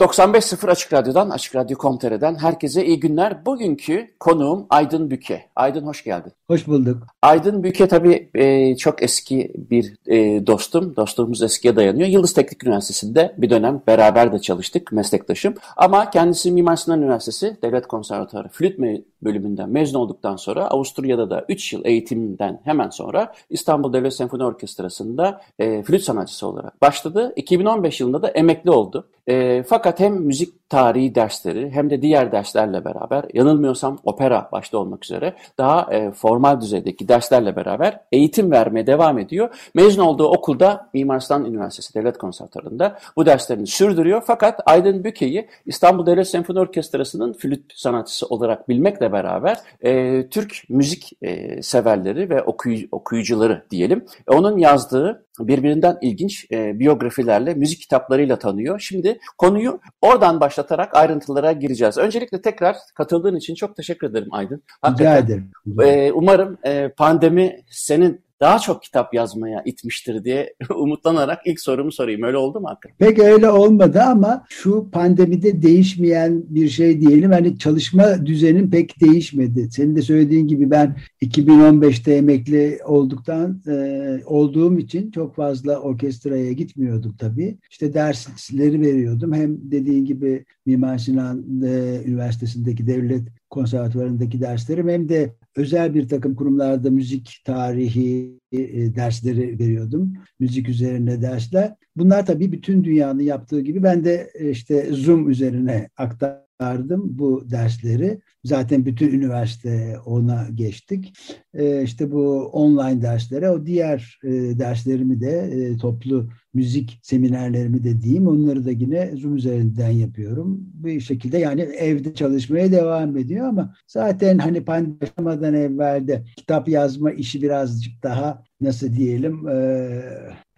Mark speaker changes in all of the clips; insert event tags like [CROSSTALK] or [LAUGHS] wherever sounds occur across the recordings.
Speaker 1: ...95.0 Açık Radyo'dan, Açık Radyo.com.tr'den herkese iyi günler. Bugünkü konuğum Aydın Büke. Aydın hoş geldin.
Speaker 2: Hoş bulduk.
Speaker 1: Aydın Büke tabii e, çok eski bir e, dostum. Dostluğumuz eskiye dayanıyor. Yıldız Teknik Üniversitesi'nde bir dönem beraber de çalıştık, meslektaşım. Ama kendisi Mimar Sinan Üniversitesi Devlet Konservatuarı Flüt bölümünden mezun olduktan sonra Avusturya'da da 3 yıl eğitimden hemen sonra İstanbul Devlet Senfoni Orkestrası'nda e, flüt sanatçısı olarak başladı. 2015 yılında da emekli oldu. E, fakat hem müzik tarihi dersleri hem de diğer derslerle beraber yanılmıyorsam opera başta olmak üzere daha e, formal düzeydeki derslerle beraber eğitim vermeye devam ediyor. Mezun olduğu okulda Mimar Sinan Üniversitesi Devlet Konservatuarı'nda bu derslerini sürdürüyor. Fakat Aydın Büke'yi İstanbul Devlet Senfoni Orkestrası'nın flüt sanatçısı olarak bilmekle beraber e, Türk müzik e, severleri ve okuy okuyucuları diyelim onun yazdığı birbirinden ilginç e, biyografilerle, müzik kitaplarıyla tanıyor. Şimdi konuyu oradan başlatarak ayrıntılara gireceğiz. Öncelikle tekrar katıldığın için çok teşekkür ederim Aydın.
Speaker 2: Hakikaten, Rica ederim.
Speaker 1: E, umarım e, pandemi senin daha çok kitap yazmaya itmiştir diye [LAUGHS] umutlanarak ilk sorumu sorayım. Öyle oldu mu hakikaten?
Speaker 2: Pek öyle olmadı ama şu pandemide değişmeyen bir şey diyelim. Hani çalışma düzenin pek değişmedi. Senin de söylediğin gibi ben 2015'te emekli olduktan e, olduğum için çok fazla orkestraya gitmiyordum tabii. İşte dersleri veriyordum. Hem dediğin gibi Mimar Sinan e, Üniversitesi'ndeki devlet konservatuvarındaki derslerim hem de özel bir takım kurumlarda müzik tarihi e, dersleri veriyordum. Müzik üzerine dersler. Bunlar tabii bütün dünyanın yaptığı gibi ben de e, işte Zoom üzerine aktardım bu dersleri. Zaten bütün üniversite ona geçtik. E, işte bu online derslere, o diğer e, derslerimi de e, toplu müzik seminerlerimi de diyeyim. Onları da yine Zoom üzerinden yapıyorum. Bu şekilde yani evde çalışmaya devam ediyor ama zaten hani pandemi başlamadan evvel de kitap yazma işi birazcık daha nasıl diyelim e,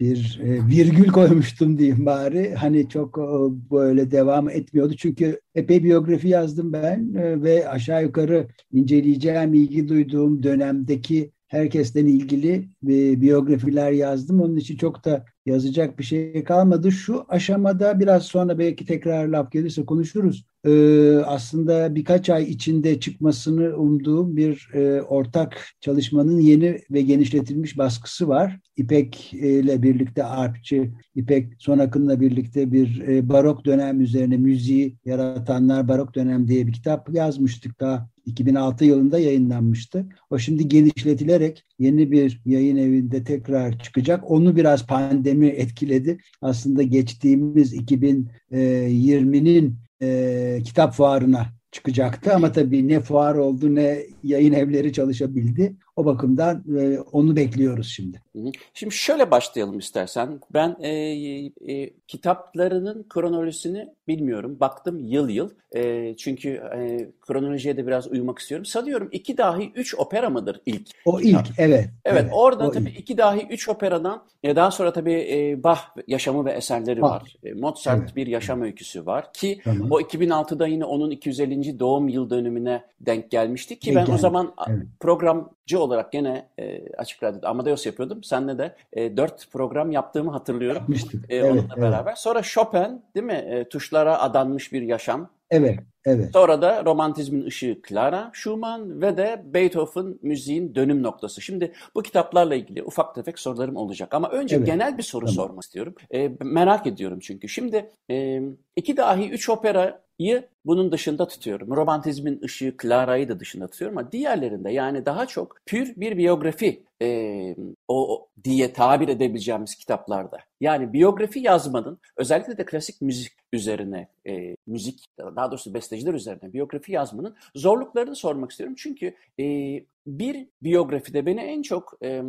Speaker 2: bir virgül koymuştum diyeyim bari. Hani çok böyle devam etmiyordu. Çünkü epey biyografi yazdım ben ve aşağı yukarı inceleyeceğim, ilgi duyduğum dönemdeki herkesten ilgili biyografiler yazdım. Onun için çok da yazacak bir şey kalmadı. Şu aşamada biraz sonra belki tekrar laf gelirse konuşuruz. Ee, aslında birkaç ay içinde çıkmasını umduğum bir e, ortak çalışmanın yeni ve genişletilmiş baskısı var. İpek ile birlikte arpçı, İpek Son Akın'la birlikte bir e, barok dönem üzerine müziği yaratanlar barok dönem diye bir kitap yazmıştık daha 2006 yılında yayınlanmıştı. O şimdi genişletilerek yeni bir yayın evinde tekrar çıkacak. Onu biraz pandemi etkiledi. Aslında geçtiğimiz 2020'nin e, kitap fuarına çıkacaktı ama tabii ne fuar oldu ne yayın evleri çalışabildi. O bakımdan e, onu bekliyoruz şimdi.
Speaker 1: Şimdi şöyle başlayalım istersen. Ben e, e, kitaplarının kronolojisini bilmiyorum. Baktım yıl yıl. E, çünkü e, kronolojiye de biraz uyumak istiyorum. Sanıyorum iki dahi üç opera mıdır ilk?
Speaker 2: O kitap? ilk evet.
Speaker 1: Evet, evet orada tabii ilk. iki dahi üç operadan e, daha sonra tabii e, Bach yaşamı ve eserleri Bach. var. E, Mozart evet. bir yaşam öyküsü var ki tamam. o 2006'da yine onun 250. doğum yıl dönümüne denk gelmişti ki ben o zaman evet. Programcı olarak gene e, Açık Radyo'da Amadeus yapıyordum. Senle de e, dört program yaptığımı hatırlıyorum.
Speaker 2: Yapmıştık.
Speaker 1: E, evet, onunla evet. beraber. Sonra Chopin değil mi? E, tuşlara adanmış bir yaşam.
Speaker 2: Evet, evet.
Speaker 1: Sonra da romantizmin ışığı Clara Schumann ve de Beethoven müziğin dönüm noktası. Şimdi bu kitaplarla ilgili ufak tefek sorularım olacak ama önce evet. genel bir soru tamam. sormak istiyorum. E, merak ediyorum çünkü. Şimdi e, iki dahi üç opera bunun dışında tutuyorum. Romantizmin ışığı Clara'yı da dışında tutuyorum ama diğerlerinde yani daha çok pür bir biyografi e, o diye tabir edebileceğimiz kitaplarda. Yani biyografi yazmanın özellikle de klasik müzik üzerine, e, müzik daha doğrusu besteciler üzerine biyografi yazmanın zorluklarını sormak istiyorum. Çünkü e, bir biyografide beni en çok e,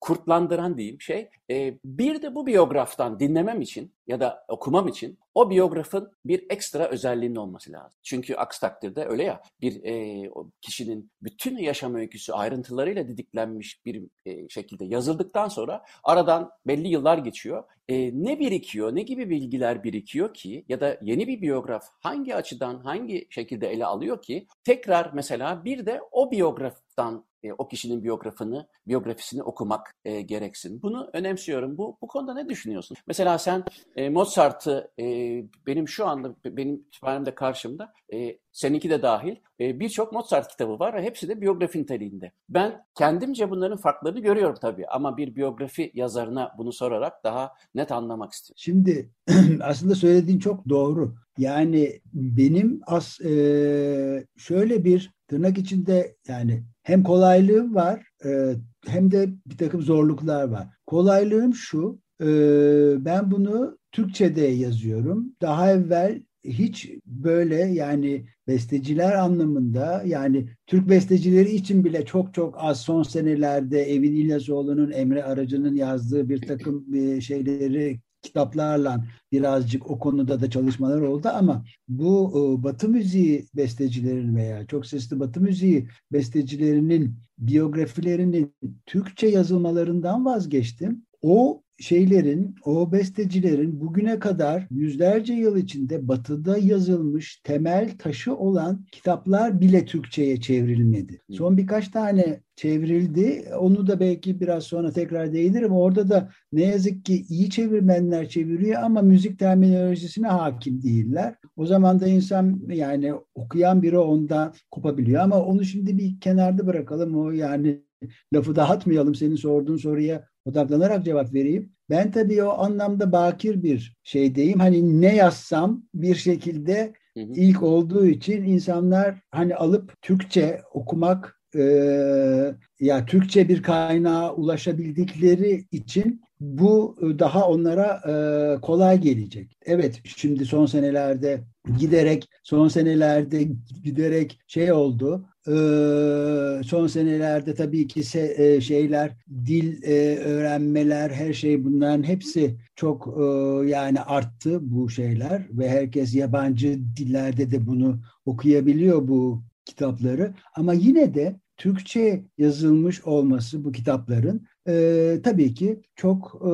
Speaker 1: kurtlandıran diyeyim şey, e, bir de bu biyograftan dinlemem için ya da okumam için o biyografın bir ekstra özelliğinin olması lazım. Çünkü aksi takdirde öyle ya bir e, o kişinin bütün yaşam öyküsü ayrıntılarıyla didiklenmiş bir e, şekilde yazıldıktan sonra aradan belli yıllar geçiyor. E, ne birikiyor, ne gibi bilgiler birikiyor ki ya da yeni bir biyograf hangi açıdan, hangi şekilde ele alıyor ki tekrar mesela bir de o biyograftan e, o kişinin biyografını, biyografisini okumak e, gereksin. Bunu önemsiyorum. Bu bu konuda ne düşünüyorsun? Mesela sen e, Mozart'ı e, benim şu anda benim kütüphanemde karşımda e, seninki de dahil e, birçok Mozart kitabı var ve hepsi de biyografi niteliğinde. Ben kendimce bunların farklarını görüyorum tabii ama bir biyografi yazarına bunu sorarak daha net anlamak istiyorum.
Speaker 2: Şimdi [CLEARS THROAT] aslında söylediğin çok doğru. Yani benim as e, şöyle bir tırnak içinde yani hem kolaylığı var e, hem de bir takım zorluklar var. Kolaylığım şu, e, ben bunu Türkçe'de yazıyorum. Daha evvel hiç böyle yani besteciler anlamında yani Türk bestecileri için bile çok çok az son senelerde Evin İlyasoğlu'nun Emre Aracı'nın yazdığı bir takım şeyleri kitaplarla birazcık o konuda da çalışmalar oldu ama bu e, Batı müziği bestecilerin veya çok sesli Batı müziği bestecilerinin biyografilerinin Türkçe yazılmalarından vazgeçtim. O şeylerin, o bestecilerin bugüne kadar yüzlerce yıl içinde batıda yazılmış temel taşı olan kitaplar bile Türkçe'ye çevrilmedi. Son birkaç tane çevrildi. Onu da belki biraz sonra tekrar değinirim. Orada da ne yazık ki iyi çevirmenler çeviriyor ama müzik terminolojisine hakim değiller. O zaman da insan yani okuyan biri ondan kopabiliyor ama onu şimdi bir kenarda bırakalım. O yani lafı dağıtmayalım. Senin sorduğun soruya odaklanarak cevap vereyim. Ben tabii o anlamda bakir bir şeydeyim. Hani ne yazsam bir şekilde ilk olduğu için insanlar hani alıp Türkçe okumak e, ya Türkçe bir kaynağa ulaşabildikleri için bu daha onlara e, kolay gelecek. Evet şimdi son senelerde giderek son senelerde giderek şey oldu ee, son senelerde tabii ki şeyler, dil e, öğrenmeler, her şey bunların hepsi çok e, yani arttı bu şeyler ve herkes yabancı dillerde de bunu okuyabiliyor bu kitapları. Ama yine de Türkçe yazılmış olması bu kitapların e, tabii ki çok e,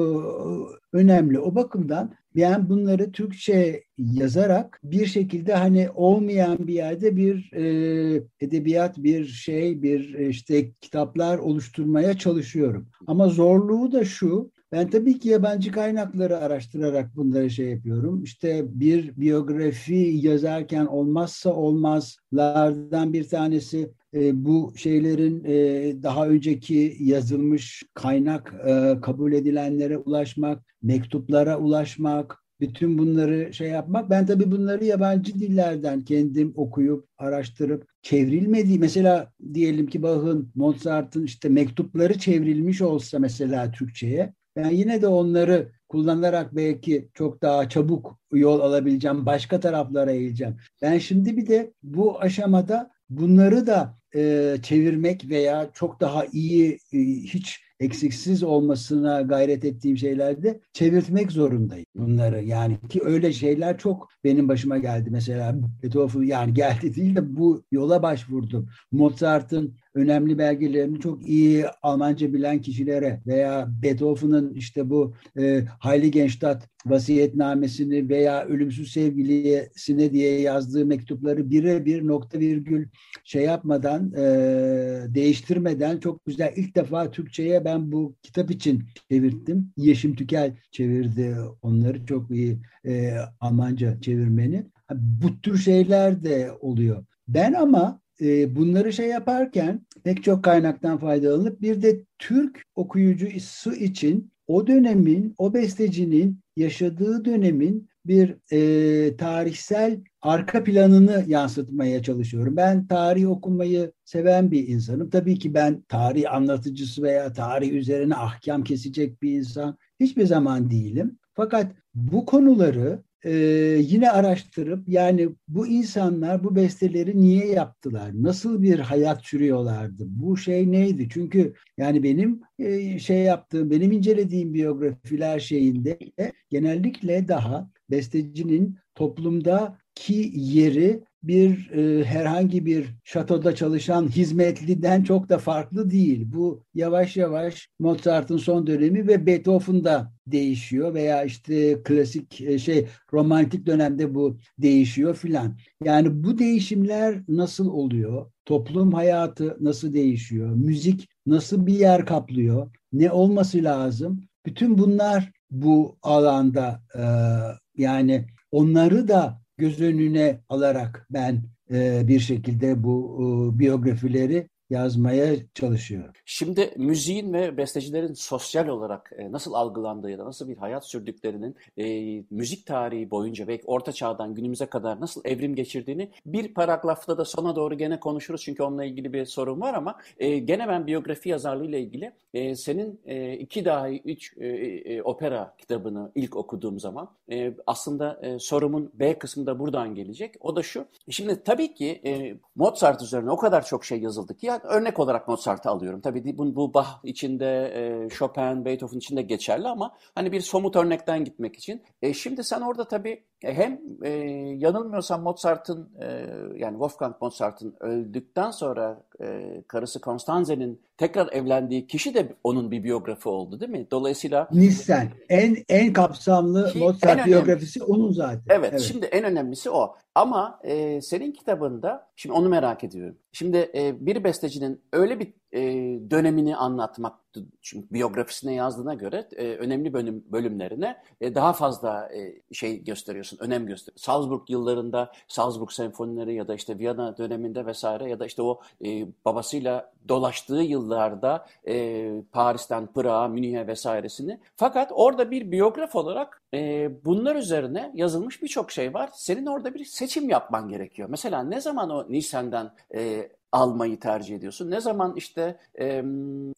Speaker 2: önemli. O bakımdan ben bunları Türkçe yazarak bir şekilde hani olmayan bir yerde bir e, edebiyat, bir şey, bir işte kitaplar oluşturmaya çalışıyorum. Ama zorluğu da şu, ben tabii ki yabancı kaynakları araştırarak bunları şey yapıyorum. İşte bir biyografi yazarken olmazsa olmazlardan bir tanesi e, bu şeylerin e, daha önceki yazılmış kaynak e, kabul edilenlere ulaşmak, mektuplara ulaşmak, bütün bunları şey yapmak. Ben tabii bunları yabancı dillerden kendim okuyup, araştırıp çevrilmediği mesela diyelim ki Bach'ın, Mozart'ın işte mektupları çevrilmiş olsa mesela Türkçe'ye ben yine de onları kullanarak belki çok daha çabuk yol alabileceğim, başka taraflara eğileceğim. Ben şimdi bir de bu aşamada bunları da çevirmek veya çok daha iyi hiç eksiksiz olmasına gayret ettiğim şeylerde çevirtmek zorundayım bunları. Yani ki öyle şeyler çok benim başıma geldi. Mesela Beethoven yani geldi değil de bu yola başvurdum. Mozart'ın önemli belgelerini çok iyi Almanca bilen kişilere veya Beethoven'ın işte bu e, Heiligenstadt vasiyetnamesini veya ölümsüz sevgilisine diye yazdığı mektupları birebir nokta virgül şey yapmadan e, değiştirmeden çok güzel ilk defa Türkçe'ye ben bu kitap için çevirdim. Yeşim Tükel çevirdi onları çok iyi e, Almanca çevirmeni. Bu tür şeyler de oluyor. Ben ama e, bunları şey yaparken pek çok kaynaktan faydalanıp bir de Türk okuyucusu için o dönemin, o bestecinin yaşadığı dönemin bir e, tarihsel arka planını yansıtmaya çalışıyorum. Ben tarih okumayı seven bir insanım. Tabii ki ben tarih anlatıcısı veya tarih üzerine ahkam kesecek bir insan hiçbir zaman değilim. Fakat bu konuları e, yine araştırıp yani bu insanlar bu besteleri niye yaptılar? Nasıl bir hayat sürüyorlardı? Bu şey neydi? Çünkü yani benim e, şey yaptığım, benim incelediğim biyografiler şeyinde genellikle daha bestecinin toplumda ki yeri bir e, herhangi bir şatoda çalışan hizmetliden çok da farklı değil. Bu yavaş yavaş Mozart'ın son dönemi ve Beethoven'da değişiyor veya işte klasik e, şey romantik dönemde bu değişiyor filan. Yani bu değişimler nasıl oluyor? Toplum hayatı nasıl değişiyor? Müzik nasıl bir yer kaplıyor? Ne olması lazım? Bütün bunlar bu alanda e, yani onları da göz önüne alarak ben e, bir şekilde bu e, biyografileri yazmaya çalışıyor.
Speaker 1: Şimdi müziğin ve bestecilerin sosyal olarak e, nasıl algılandığı ya da nasıl bir hayat sürdüklerinin e, müzik tarihi boyunca belki orta çağdan günümüze kadar nasıl evrim geçirdiğini bir paragrafta da sona doğru gene konuşuruz çünkü onunla ilgili bir sorun var ama e, gene ben biyografi yazarlığı ile ilgili e, senin e, iki dahi üç e, e, opera kitabını ilk okuduğum zaman e, aslında e, sorumun B kısmı da buradan gelecek. O da şu. Şimdi tabii ki e, Mozart üzerine o kadar çok şey yazıldı ki ya örnek olarak Mozart'ı alıyorum. Tabii bu, bu Bach içinde, e, Chopin, Beethoven içinde geçerli ama hani bir somut örnekten gitmek için. E, şimdi sen orada tabii hem e, yanılmıyorsam Mozart'ın e, yani Wolfgang Mozart'ın öldükten sonra e, karısı Konstanze'nin tekrar evlendiği kişi de onun bir biyografi oldu değil mi? Dolayısıyla
Speaker 2: Nissen en en kapsamlı Mozart en biyografisi onun zaten.
Speaker 1: Evet, evet, şimdi en önemlisi o. Ama e, senin kitabında şimdi onu merak ediyorum. Şimdi e, bir bestecinin öyle bir e, dönemini anlatmak, çünkü biyografisine yazdığına göre e, önemli bölüm, bölümlerine e, daha fazla e, şey gösteriyorsun, önem gösteriyorsun. Salzburg yıllarında Salzburg senfonileri ya da işte Viyana döneminde vesaire ya da işte o e, babasıyla dolaştığı yıllarda e, Paris'ten Pırağa, Münih'e vesairesini. Fakat orada bir biyograf olarak e, bunlar üzerine yazılmış birçok şey var. Senin orada bir seçim yapman gerekiyor. Mesela ne zaman o Nisan'dan e, almayı tercih ediyorsun? Ne zaman işte e,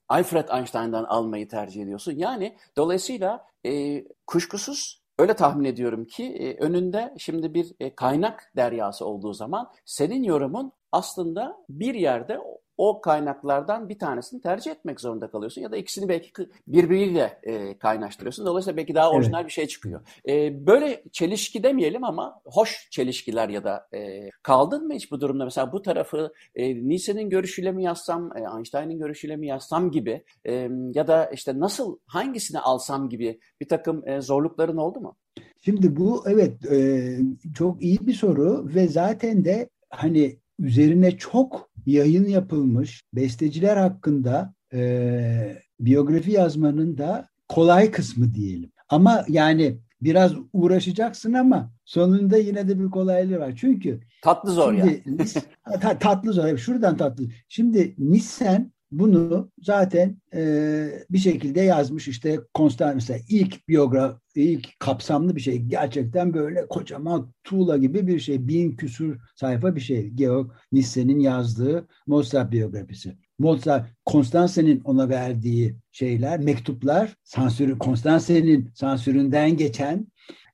Speaker 1: Alfred Einstein'dan almayı tercih ediyorsun? Yani dolayısıyla e, kuşkusuz öyle tahmin ediyorum ki e, önünde şimdi bir e, kaynak deryası olduğu zaman senin yorumun aslında bir yerde o kaynaklardan bir tanesini tercih etmek zorunda kalıyorsun ya da ikisini belki birbiriyle e, kaynaştırıyorsun. Dolayısıyla belki daha orijinal evet. bir şey çıkıyor. E, böyle çelişki demeyelim ama hoş çelişkiler ya da e, kaldın mı hiç bu durumda? Mesela bu tarafı e, Nietzsche'nin görüşüyle mi yazsam, e, Einstein'ın görüşüyle mi yazsam gibi e, ya da işte nasıl hangisini alsam gibi bir takım e, zorlukların oldu mu?
Speaker 2: Şimdi bu evet e, çok iyi bir soru ve zaten de hani üzerine çok yayın yapılmış besteciler hakkında e, biyografi yazmanın da kolay kısmı diyelim. Ama yani biraz uğraşacaksın ama sonunda yine de bir kolaylığı var. Çünkü
Speaker 1: tatlı zor
Speaker 2: şimdi, ya. [LAUGHS] ta, tatlı zor. Şuradan tatlı. Şimdi Nissen bunu zaten e, bir şekilde yazmış işte Konstant ilk biyograf ilk kapsamlı bir şey. Gerçekten böyle kocaman tuğla gibi bir şey. Bin küsur sayfa bir şey. Georg Nisse'nin yazdığı Mozart biyografisi. Mozart Konstanse'nin ona verdiği şeyler mektuplar sansürü Konstanse'nin sansüründen geçen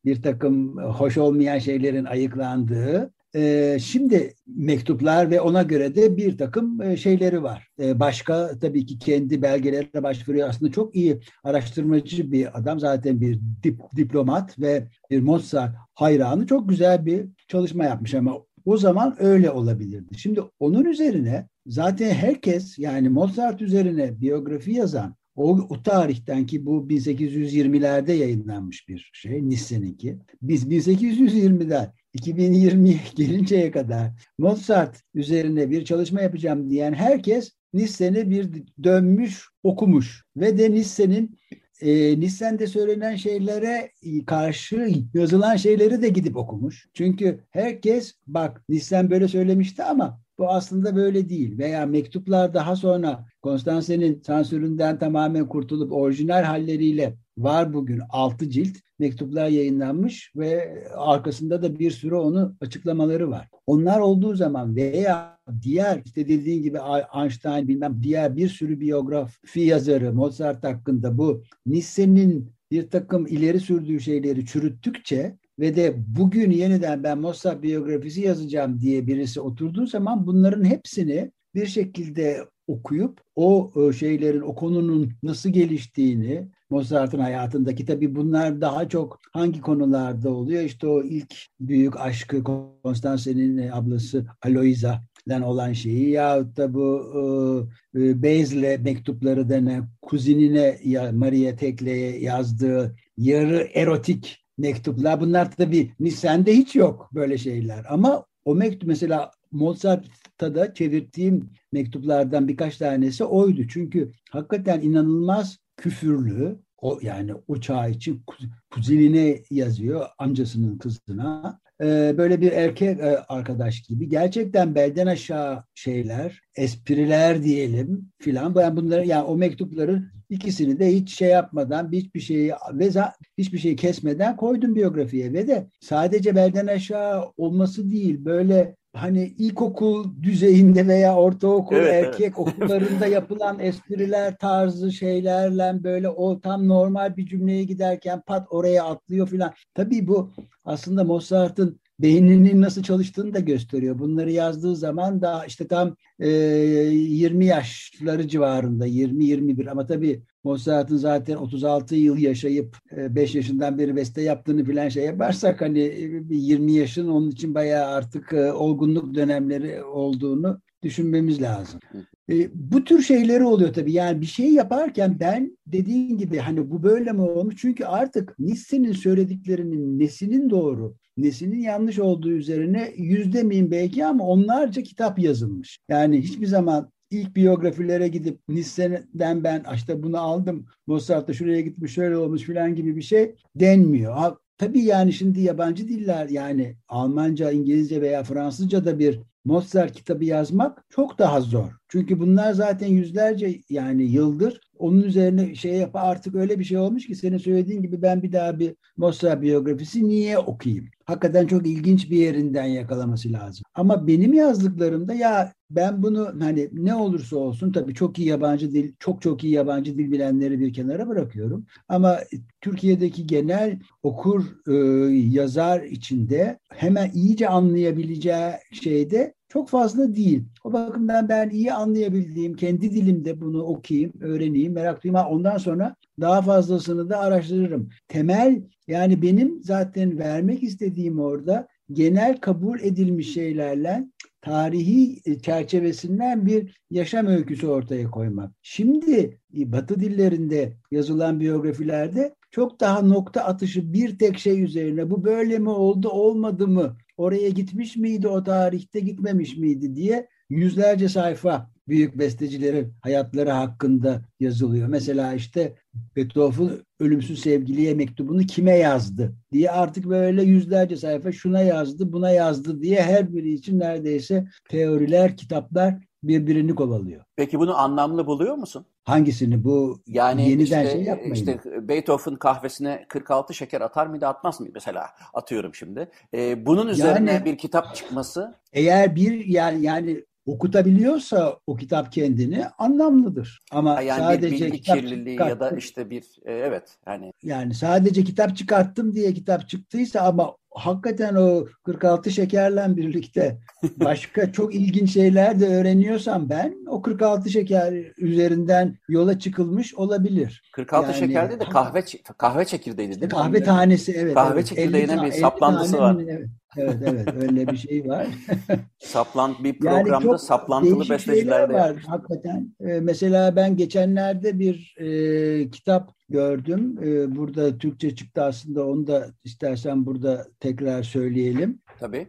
Speaker 2: bir takım hoş olmayan şeylerin ayıklandığı e, şimdi mektuplar ve ona göre de bir takım e, şeyleri var. E, başka tabii ki kendi belgelerine başvuruyor. Aslında çok iyi araştırmacı bir adam. Zaten bir dip, diplomat ve bir Mozart hayranı. Çok güzel bir çalışma yapmış ama o zaman öyle olabilirdi. Şimdi onun üzerine zaten herkes yani Mozart üzerine biyografi yazan o, o tarihten ki bu 1820'lerde yayınlanmış bir şey Nisse'ninki. Biz 1820'den 2020'ye [LAUGHS] gelinceye kadar Mozart üzerine bir çalışma yapacağım diyen herkes Nissen'i bir dönmüş okumuş ve de Nissen'in e, Nissen'de söylenen şeylere karşı yazılan şeyleri de gidip okumuş. Çünkü herkes bak Nissen böyle söylemişti ama bu aslında böyle değil. Veya mektuplar daha sonra Konstanse'nin sansüründen tamamen kurtulup orijinal halleriyle var bugün 6 cilt mektuplar yayınlanmış ve arkasında da bir sürü onu açıklamaları var. Onlar olduğu zaman veya diğer işte dediğin gibi Einstein bilmem diğer bir sürü biyografi yazarı Mozart hakkında bu Nisse'nin bir takım ileri sürdüğü şeyleri çürüttükçe ve de bugün yeniden ben Mozart biyografisi yazacağım diye birisi oturduğu zaman bunların hepsini bir şekilde okuyup o e, şeylerin, o konunun nasıl geliştiğini, Mozart'ın hayatındaki tabi bunlar daha çok hangi konularda oluyor? İşte o ilk büyük aşkı Konstantin'in ablası Aloisa'dan olan şeyi yahut da bu e, e Bezle mektupları denen kuzinine Maria Tekle'ye yazdığı yarı erotik mektuplar. Bunlar tabi Nisan'da hiç yok böyle şeyler ama o mektup mesela Mozart'ta da çevirdiğim mektuplardan birkaç tanesi oydu. Çünkü hakikaten inanılmaz küfürlü, o yani o çağ için kuzenine yazıyor amcasının kızına. Ee, böyle bir erkek e, arkadaş gibi gerçekten belden aşağı şeyler, espriler diyelim filan. Ben bunları yani o mektupları ikisini de hiç şey yapmadan, hiçbir şeyi ve hiçbir şeyi kesmeden koydum biyografiye ve de sadece belden aşağı olması değil böyle hani ilkokul düzeyinde veya ortaokul evet, erkek evet. okullarında [LAUGHS] yapılan espriler tarzı şeylerle böyle o tam normal bir cümleye giderken pat oraya atlıyor filan. Tabii bu aslında Mozart'ın beyninin nasıl çalıştığını da gösteriyor. Bunları yazdığı zaman da işte tam e, 20 yaşları civarında 20-21 ama tabii Mozart'ın zaten 36 yıl yaşayıp 5 e, yaşından beri beste yaptığını filan şey yaparsak hani 20 yaşın onun için bayağı artık e, olgunluk dönemleri olduğunu düşünmemiz lazım. E, bu tür şeyleri oluyor tabii. Yani bir şey yaparken ben dediğin gibi hani bu böyle mi olmuş? Çünkü artık Nisse'nin söylediklerinin nesinin doğru, nesinin yanlış olduğu üzerine yüzde miyim belki ama onlarca kitap yazılmış. Yani hiçbir zaman ilk biyografilere gidip Nisse'den ben işte bunu aldım, Mozart şuraya gitmiş, şöyle olmuş filan gibi bir şey denmiyor. Tabii yani şimdi yabancı diller yani Almanca, İngilizce veya Fransızca da bir Mozart kitabı yazmak çok daha zor. Çünkü bunlar zaten yüzlerce yani yıldır onun üzerine şey yap artık öyle bir şey olmuş ki senin söylediğin gibi ben bir daha bir Mozart biyografisi niye okuyayım? Hakikaten çok ilginç bir yerinden yakalaması lazım. Ama benim yazdıklarımda ya ben bunu hani ne olursa olsun tabii çok iyi yabancı dil, çok çok iyi yabancı dil bilenleri bir kenara bırakıyorum. Ama Türkiye'deki genel okur e, yazar içinde hemen iyice anlayabileceği şeyde çok fazla değil. O bakımdan ben iyi anlayabildiğim, kendi dilimde bunu okuyayım, öğreneyim, merak duyayım. Ondan sonra daha fazlasını da araştırırım. Temel yani benim zaten vermek istediğim orada genel kabul edilmiş şeylerle tarihi çerçevesinden bir yaşam öyküsü ortaya koymak. Şimdi Batı dillerinde yazılan biyografilerde çok daha nokta atışı bir tek şey üzerine bu böyle mi oldu olmadı mı oraya gitmiş miydi o tarihte gitmemiş miydi diye yüzlerce sayfa büyük bestecilerin hayatları hakkında yazılıyor. Mesela işte Beethoven ölümsüz sevgiliye mektubunu kime yazdı diye artık böyle yüzlerce sayfa şuna yazdı buna yazdı diye her biri için neredeyse teoriler, kitaplar birbirini kovalıyor.
Speaker 1: Peki bunu anlamlı buluyor musun?
Speaker 2: Hangisini bu yani yeniden
Speaker 1: işte,
Speaker 2: şey yapmayın.
Speaker 1: İşte Beethoven kahvesine 46 şeker atar mıydı atmaz mıydı mesela atıyorum şimdi. Ee, bunun üzerine yani, bir kitap çıkması.
Speaker 2: Eğer bir yani yani okutabiliyorsa o kitap kendini anlamlıdır. Ama
Speaker 1: yani sadece bir bilgi kirliliği ya da işte bir e, evet yani
Speaker 2: yani sadece kitap çıkarttım diye kitap çıktıysa ama hakikaten o 46 şekerle birlikte başka çok ilginç şeyler de öğreniyorsam ben o 46 şeker üzerinden yola çıkılmış olabilir.
Speaker 1: 46 yani, şekerde de kahve kahve çekirdeğiydi değil mi?
Speaker 2: Kahve tanesi evet.
Speaker 1: Kahve
Speaker 2: evet.
Speaker 1: çekirdeğine bir saplantısı var.
Speaker 2: evet. Evet evet öyle bir şey var. [LAUGHS]
Speaker 1: Saplant bir programda yani saplantılı besteciler de var
Speaker 2: hakikaten. Ee, mesela ben geçenlerde bir e, kitap gördüm. E, burada Türkçe çıktı aslında onu da istersen burada tekrar söyleyelim.
Speaker 1: Tabii.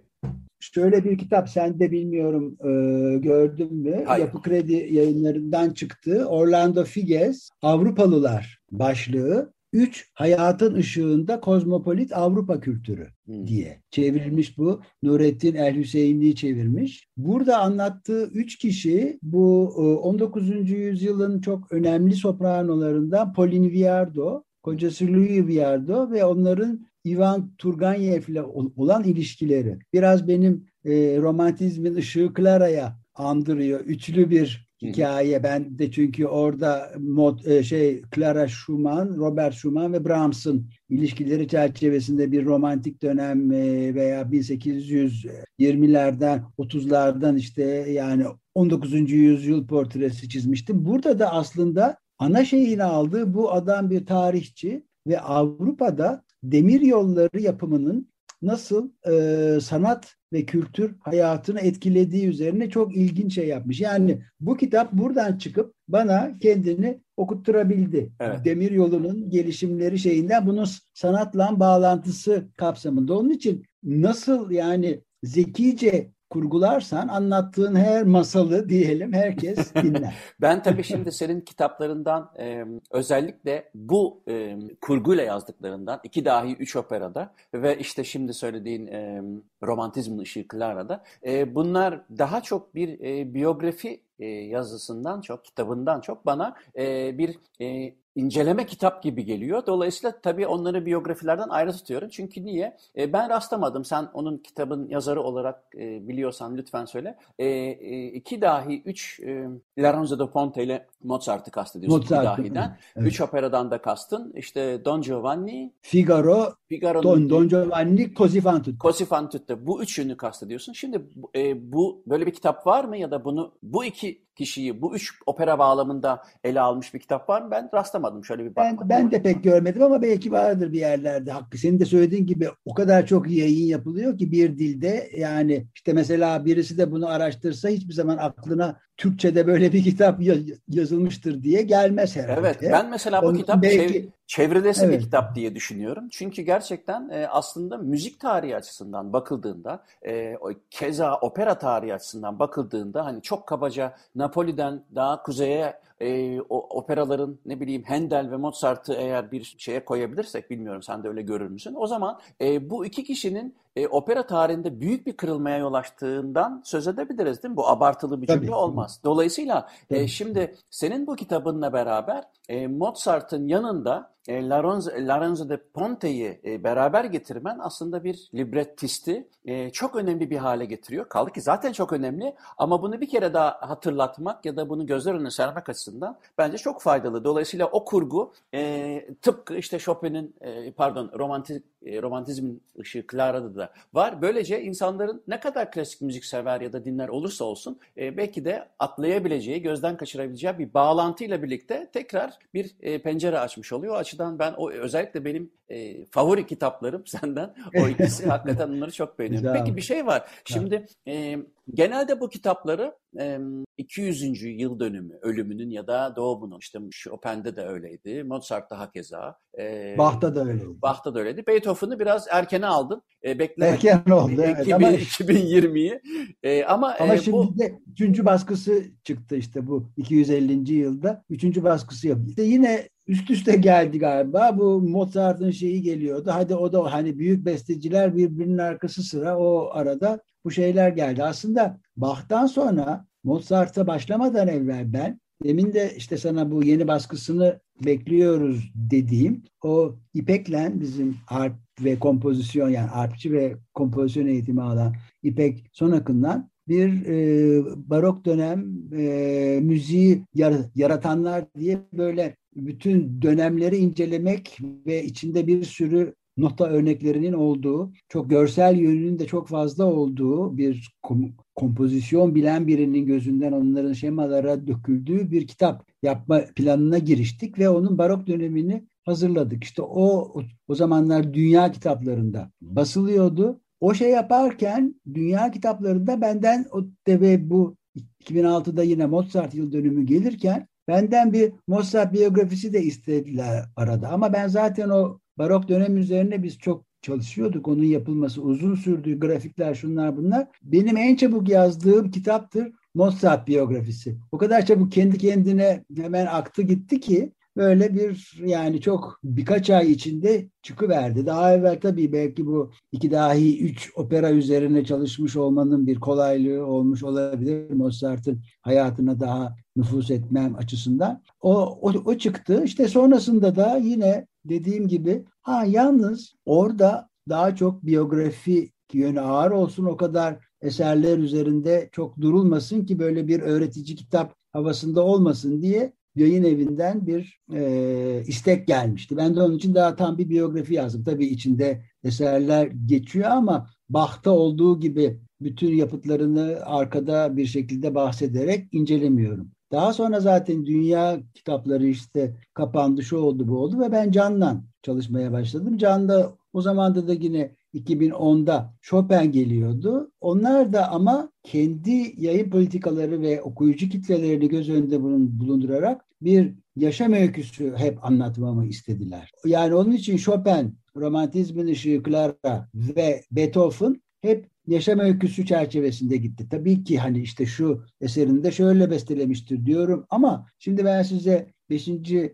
Speaker 2: Şöyle bir kitap sen de bilmiyorum e, gördün mü? Hayır. Yapı Kredi yayınlarından çıktı. Orlando Figes Avrupalılar başlığı. Üç, hayatın ışığında kozmopolit Avrupa kültürü hmm. diye çevrilmiş bu. Nurettin El Hüseyinli çevirmiş. Burada anlattığı üç kişi bu 19. E, yüzyılın çok önemli sopranolarından Pauline Viardot, kocası Louis Viardot ve onların Ivan Turgenev ile olan ilişkileri. Biraz benim e, romantizmin ışığı Clara'ya andırıyor. Üçlü bir hikaye. Ben de çünkü orada mod, e, şey Clara Schumann, Robert Schumann ve Brahms'ın ilişkileri çerçevesinde bir romantik dönem e, veya 1820'lerden 30'lardan işte yani 19. yüzyıl portresi çizmiştim. Burada da aslında ana şeyini aldığı bu adam bir tarihçi ve Avrupa'da demir yolları yapımının nasıl e, sanat ve kültür hayatını etkilediği üzerine çok ilginç şey yapmış. Yani bu kitap buradan çıkıp bana kendini okutturabildi. Evet. Demir yolunun gelişimleri şeyinden bunun sanatla bağlantısı kapsamında. Onun için nasıl yani zekice kurgularsan anlattığın her masalı diyelim herkes [LAUGHS] dinler.
Speaker 1: ben tabii şimdi senin kitaplarından e, özellikle bu e, kurguyla yazdıklarından iki dahi üç operada ve işte şimdi söylediğin e, romantizmin ışığı Clara'da e, bunlar daha çok bir e, biyografi e, yazısından çok, kitabından çok bana e, bir e, inceleme kitap gibi geliyor. Dolayısıyla tabii onları biyografilerden ayrı tutuyorum. Çünkü niye? E, ben rastlamadım. Sen onun kitabın yazarı olarak e, biliyorsan lütfen söyle. E, e, iki dahi, üç e, Lorenzo da Ponte ile Mozart'ı kastediyorsun. Mozart, iki dahiden. Evet. Üç operadan da kastın. İşte Don Giovanni,
Speaker 2: Figaro, Don, Don Giovanni, Così fan tutte.
Speaker 1: Così fan tutte. Bu üçünü kastediyorsun. Şimdi e, bu böyle bir kitap var mı ya da bunu bu iki kişiyi bu üç opera bağlamında ele almış bir kitap var mı? Ben rastlamadım şöyle bir
Speaker 2: bakmadım. Ben, ben de pek görmedim ama belki vardır bir yerlerde. Hakkı senin de söylediğin gibi o kadar çok yayın yapılıyor ki bir dilde yani işte mesela birisi de bunu araştırsa hiçbir zaman aklına Türkçe'de böyle bir kitap yazılmıştır diye gelmez herhalde.
Speaker 1: Evet ben mesela bu Onun kitap belki, çev- çevrilesi evet. bir kitap diye düşünüyorum. Çünkü gerçekten e, aslında müzik tarihi açısından bakıldığında e, keza opera tarihi açısından bakıldığında hani çok kabaca Napoli'den daha kuzeye e, o operaların ne bileyim Handel ve Mozart'ı eğer bir şeye koyabilirsek bilmiyorum sen de öyle görür müsün? O zaman e, bu iki kişinin e, opera tarihinde büyük bir kırılmaya yol açtığından söz edebiliriz değil mi? Bu abartılı bir cümle Tabii. olmaz. Dolayısıyla e, şimdi senin bu kitabınla beraber e, Mozart'ın yanında e, Lorenzo, Lorenzo de Ponte'yi e, beraber getirmen aslında bir librettisti e, çok önemli bir hale getiriyor. Kaldı ki zaten çok önemli ama bunu bir kere daha hatırlatmak ya da bunu gözler önüne sermek açısından bence çok faydalı. Dolayısıyla o kurgu e, tıpkı işte Chopin'in e, pardon romantik e, romantizmin ışığı Clara'da da var. Böylece insanların ne kadar klasik müzik sever ya da dinler olursa olsun e, belki de atlayabileceği, gözden kaçırabileceği bir bağlantıyla birlikte tekrar bir e, pencere açmış oluyor. O açıdan ben o özellikle benim e, favori kitaplarım [LAUGHS] senden o ikisi hakikaten onları çok beğeniyorum. Peki bir şey var. Şimdi e, genelde bu kitapları e, 200. yıl dönümü ölümünün ya da doğumunun işte Chopin'de de öyleydi. Mozart'ta hakeza.
Speaker 2: E, Bach'ta da öyleydi.
Speaker 1: Bach'ta da öyleydi. Beethoven'ı biraz erkene aldın.
Speaker 2: E, beklemek. Erken oldu. Evet. [LAUGHS]
Speaker 1: 2000, ama, 2020'yi. E, ama
Speaker 2: ama e, şimdi bu... de üçüncü baskısı çıktı işte bu 250. yılda. Üçüncü baskısı yok. İşte yine üst üste geldi galiba. Bu Mozart'ın şeyi geliyordu. Hadi o da hani büyük besteciler birbirinin arkası sıra o arada bu şeyler geldi. Aslında Bach'tan sonra Mozart'a başlamadan evvel ben demin de işte sana bu yeni baskısını bekliyoruz dediğim o İpek'le bizim arp ve kompozisyon yani arpçı ve kompozisyon eğitimi alan İpek Sonak'ından bir e, barok dönem e, müziği yar, yaratanlar diye böyle bütün dönemleri incelemek ve içinde bir sürü nota örneklerinin olduğu, çok görsel yönünün de çok fazla olduğu bir kom- kompozisyon bilen birinin gözünden onların şemalara döküldüğü bir kitap yapma planına giriştik ve onun barok dönemini hazırladık. İşte o o zamanlar dünya kitaplarında basılıyordu. O şey yaparken dünya kitaplarında benden o ve bu 2006'da yine Mozart yıl dönümü gelirken benden bir Mozart biyografisi de istediler arada. Ama ben zaten o barok dönem üzerine biz çok çalışıyorduk. Onun yapılması uzun sürdü. Grafikler şunlar bunlar. Benim en çabuk yazdığım kitaptır Mozart biyografisi. O kadar çabuk kendi kendine hemen aktı gitti ki böyle bir yani çok birkaç ay içinde çıkıverdi. Daha evvel tabii belki bu iki dahi üç opera üzerine çalışmış olmanın bir kolaylığı olmuş olabilir. Mozart'ın hayatına daha nüfus etmem açısından. O, o, o çıktı. İşte sonrasında da yine dediğim gibi ha yalnız orada daha çok biyografi yönü ağır olsun o kadar eserler üzerinde çok durulmasın ki böyle bir öğretici kitap havasında olmasın diye yayın evinden bir e, istek gelmişti. Ben de onun için daha tam bir biyografi yazdım. Tabii içinde eserler geçiyor ama Bach'ta olduğu gibi bütün yapıtlarını arkada bir şekilde bahsederek incelemiyorum. Daha sonra zaten dünya kitapları işte kapandı, şu oldu, bu oldu ve ben Can'la çalışmaya başladım. Can'da o zaman da yine 2010'da Chopin geliyordu. Onlar da ama kendi yayın politikaları ve okuyucu kitlelerini göz önünde bulundurarak bir yaşam öyküsü hep anlatmamı istediler. Yani onun için Chopin, Romantizmin Işığı, Clara ve Beethoven hep yaşam öyküsü çerçevesinde gitti. Tabii ki hani işte şu eserinde şöyle bestelemiştir diyorum ama şimdi ben size 5.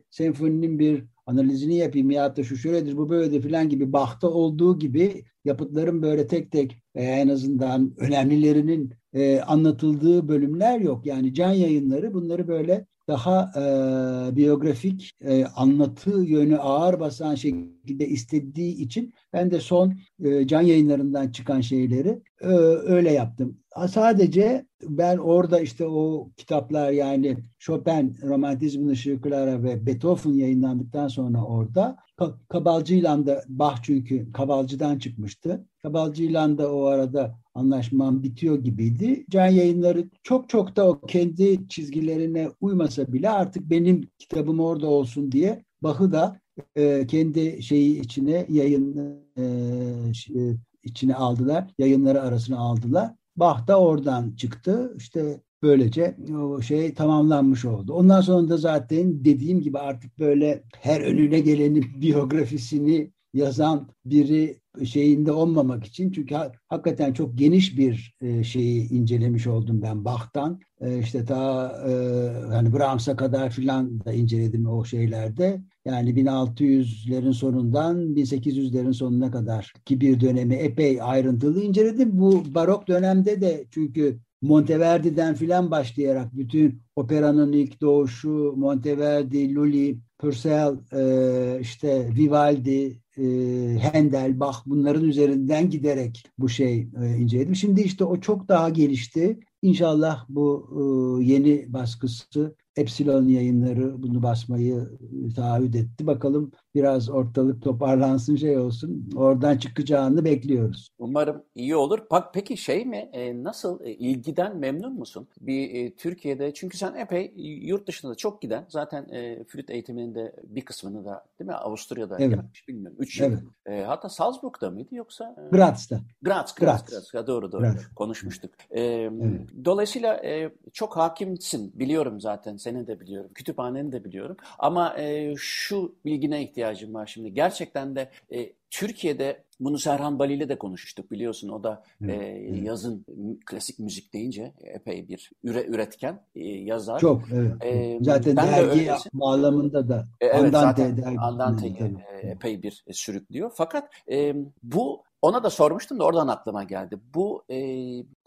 Speaker 2: senfoninin bir analizini yapayım ya da şu şöyledir bu böyledir filan gibi Bach'ta olduğu gibi yapıtların böyle tek tek veya en azından önemlilerinin e, anlatıldığı bölümler yok. Yani can yayınları bunları böyle daha e, biyografik e, anlatı yönü ağır basan şekilde istediği için ben de son e, can yayınlarından çıkan şeyleri e, öyle yaptım. Sadece ben orada işte o kitaplar yani Chopin, Romantizmin Işığı Clara ve Beethoven yayınlandıktan sonra orada Kabalcı'yla da Bach çünkü Kabalcı'dan çıkmıştı. Kabalcı'yla da o arada anlaşmam bitiyor gibiydi. Can yayınları çok çok da o kendi çizgilerine uymasa bile artık benim kitabım orada olsun diye Bach'ı da e, kendi şeyi içine yayın e, e, içine aldılar. Yayınları arasına aldılar. Bach da oradan çıktı. İşte böylece o şey tamamlanmış oldu. Ondan sonra da zaten dediğim gibi artık böyle her önüne gelenin [LAUGHS] biyografisini yazan biri şeyinde olmamak için. Çünkü ha, hakikaten çok geniş bir e, şeyi incelemiş oldum ben Bach'tan. E, işte ta e, hani Brahms'a kadar filan da inceledim o şeylerde. Yani 1600'lerin sonundan 1800'lerin sonuna kadar ki bir dönemi epey ayrıntılı inceledim. Bu barok dönemde de çünkü Monteverdi'den filan başlayarak bütün operanın ilk doğuşu Monteverdi, Lully, Purcell, e, işte Vivaldi, e, Handel, Bach bunların üzerinden giderek bu şey e, inceledim. Şimdi işte o çok daha gelişti. İnşallah bu yeni baskısı Epsilon yayınları bunu basmayı taahhüt etti. Bakalım biraz ortalık toparlansın şey olsun. Oradan çıkacağını bekliyoruz.
Speaker 1: Umarım iyi olur. Bak peki şey mi e, nasıl e, ilgiden memnun musun? Bir e, Türkiye'de çünkü sen epey yurt dışında da çok giden zaten e, flüt eğitiminin de bir kısmını da değil mi Avusturya'da evet. yapmış bilmiyorum. Üç yıl. Evet. E, hatta Salzburg'da mıydı yoksa?
Speaker 2: E, Graz'da.
Speaker 1: Graz, Graz, Graz. Graz. doğru doğru. Graz. Konuşmuştuk. E, evet. Dolayısıyla e, çok hakimsin biliyorum zaten seni de biliyorum. Kütüphaneni de biliyorum. Ama e, şu bilgine ihtiyacım var şimdi. Gerçekten de e, Türkiye'de bunu Serhan Bali ile de konuştuk biliyorsun. O da e, yazın klasik müzik deyince epey bir üre, üretken e, yazar.
Speaker 2: Çok evet. E, zaten ben dergi de bağlamında da
Speaker 1: e, evet, Andante dergi. Andante'yi e, epey bir e, sürüklüyor. Fakat e, bu ona da sormuştum da oradan aklıma geldi. Bu e,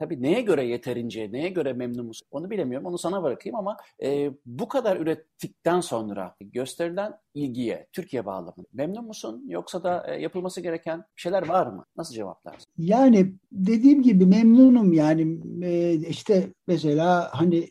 Speaker 1: tabii neye göre yeterince, neye göre memnun musun onu bilemiyorum. Onu sana bırakayım ama e, bu kadar ürettikten sonra gösterilen ilgiye, Türkiye bağlamında memnun musun? Yoksa da e, yapılması gereken şeyler var mı? Nasıl cevaplarsın?
Speaker 2: Yani dediğim gibi memnunum yani e, işte mesela hani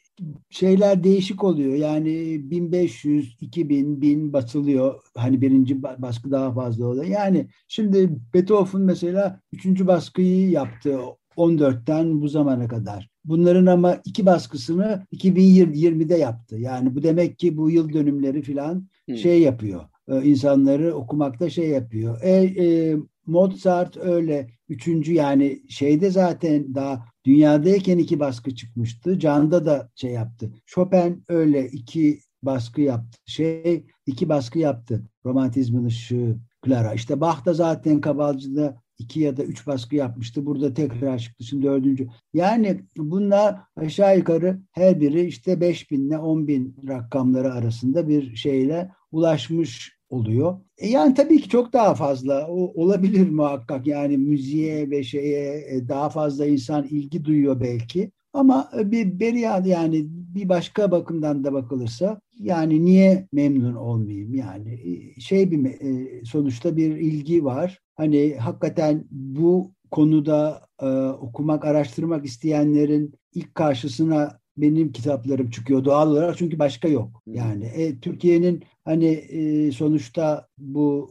Speaker 2: şeyler değişik oluyor. Yani 1500, 2000, 1000 basılıyor. Hani birinci baskı daha fazla oluyor. Yani şimdi Beethoven mesela üçüncü baskıyı yaptı 14'ten bu zamana kadar. Bunların ama iki baskısını 2020'de yaptı. Yani bu demek ki bu yıl dönümleri falan hmm. şey yapıyor. Ee, insanları okumakta şey yapıyor. E, e, Mozart öyle. Üçüncü yani şeyde zaten daha dünyadayken iki baskı çıkmıştı. Can'da da şey yaptı. Chopin öyle iki baskı yaptı. Şey iki baskı yaptı. Romantizmin ışığı Clara. İşte Bach da zaten Kabalcı'da iki ya da üç baskı yapmıştı. Burada tekrar çıktı. Şimdi dördüncü. Yani bunlar aşağı yukarı her biri işte beş binle on bin rakamları arasında bir şeyle ulaşmış oluyor. E yani tabii ki çok daha fazla o, olabilir muhakkak yani müziğe ve şeye e, daha fazla insan ilgi duyuyor belki. Ama e, bir beriyat yani bir başka bakımdan da bakılırsa yani niye memnun olmayayım yani e, şey bir e, sonuçta bir ilgi var. Hani hakikaten bu konuda e, okumak, araştırmak isteyenlerin ilk karşısına benim kitaplarım çıkıyor doğal olarak çünkü başka yok. Yani e, Türkiye'nin hani e, sonuçta bu